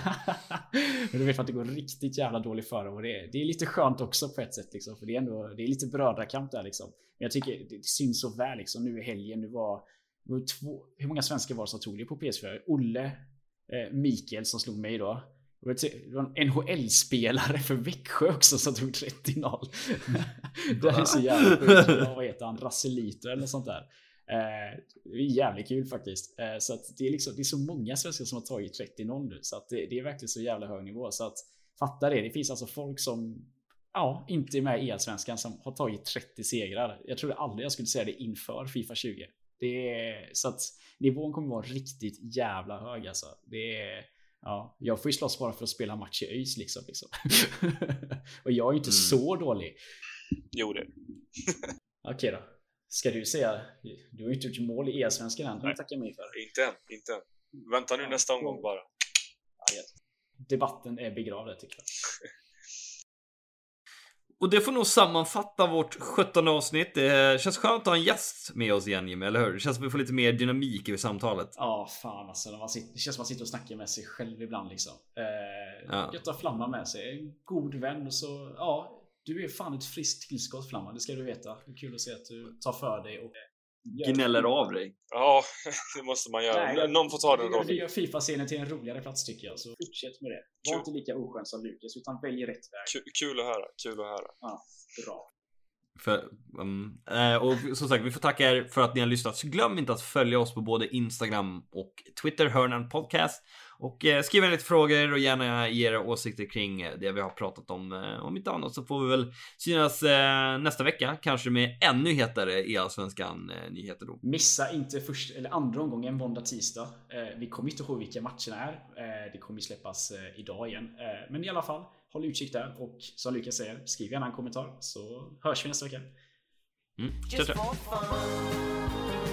Men du vet att det går riktigt jävla dåligt för dem och det är, det är lite skönt också på ett sätt liksom. För det är ändå, det är lite brödrakamp där liksom. Men jag tycker det, det syns så väl liksom nu i helgen. Det var, det var två, hur många svenskar var det som tog det på PS4? Olle, eh, Mikael som slog mig då. Det var en NHL-spelare för Växjö också som tog 30-0. det är så jävla sjukt. Vad heter han? Rasselito eller sånt där. Eh, det är jävligt kul faktiskt. Eh, så att det är liksom, det är så många svenskar som har tagit 30-0 nu. Så att det, det är verkligen så jävla hög nivå. Så att fatta det. Det finns alltså folk som ja, inte är med i Allsvenskan som har tagit 30 segrar. Jag trodde aldrig jag skulle säga det inför Fifa 20. Det är, så att nivån kommer vara riktigt jävla hög alltså. Det är, ja, jag får ju slåss bara för att spela match i ÖIS liksom. liksom. Och jag är ju inte Mm. så dålig. Jo, det. Okej då. Ska du säga? Du har ju inte gjort mål i E-svenskan än. Tackar mig för. Inte än, inte än. Vänta nu Ja, nästa omgång bara. Debatten är begravd tycker jag. Och det får nog sammanfatta vårt 17 avsnitt. Det känns skönt att ha en gäst med oss igen Jimmy, eller hur? Det känns som att vi får lite mer dynamik i samtalet. Ja, fan alltså. När man sitter, det känns som att man sitter och snackar med sig själv ibland liksom. Eh, Ja. Gött att ha Flamma med sig. En god vän och så, ja. Du är fan ett friskt tillskott Flamma, det ska du veta. Det är kul att se att du tar för dig och Gnäller av dig. Ja, det måste man göra. Nej, Någon får ta den Det rollen. gör Fifa-scenen till en roligare plats tycker jag. Så fortsätt med det. Var Kul. inte lika oskön som Lukas, utan välj rätt väg. Kul, kul att höra, kul att höra. Bra. För, um, eh, och som sagt, vi får tacka er för att ni har lyssnat. Så glöm inte att följa oss på både Instagram och Twitter, Hörnan Podcast. Och eh, skriv en lite frågor och gärna ge era åsikter kring eh, det vi har pratat om. Eh, om inte annat så får vi väl synas eh, nästa vecka, kanske med ännu hetare E-allsvenskan eh, nyheter då. Missa inte först, eller andra omgången måndag, tisdag. Vi kommer inte ihåg vilka matcherna är. Det kommer släppas idag igen. Men i alla fall, håll utkik där. Och som Lukas säger, skriv gärna en kommentar så hörs vi nästa vecka. Mm. Tja, just tja. for fun.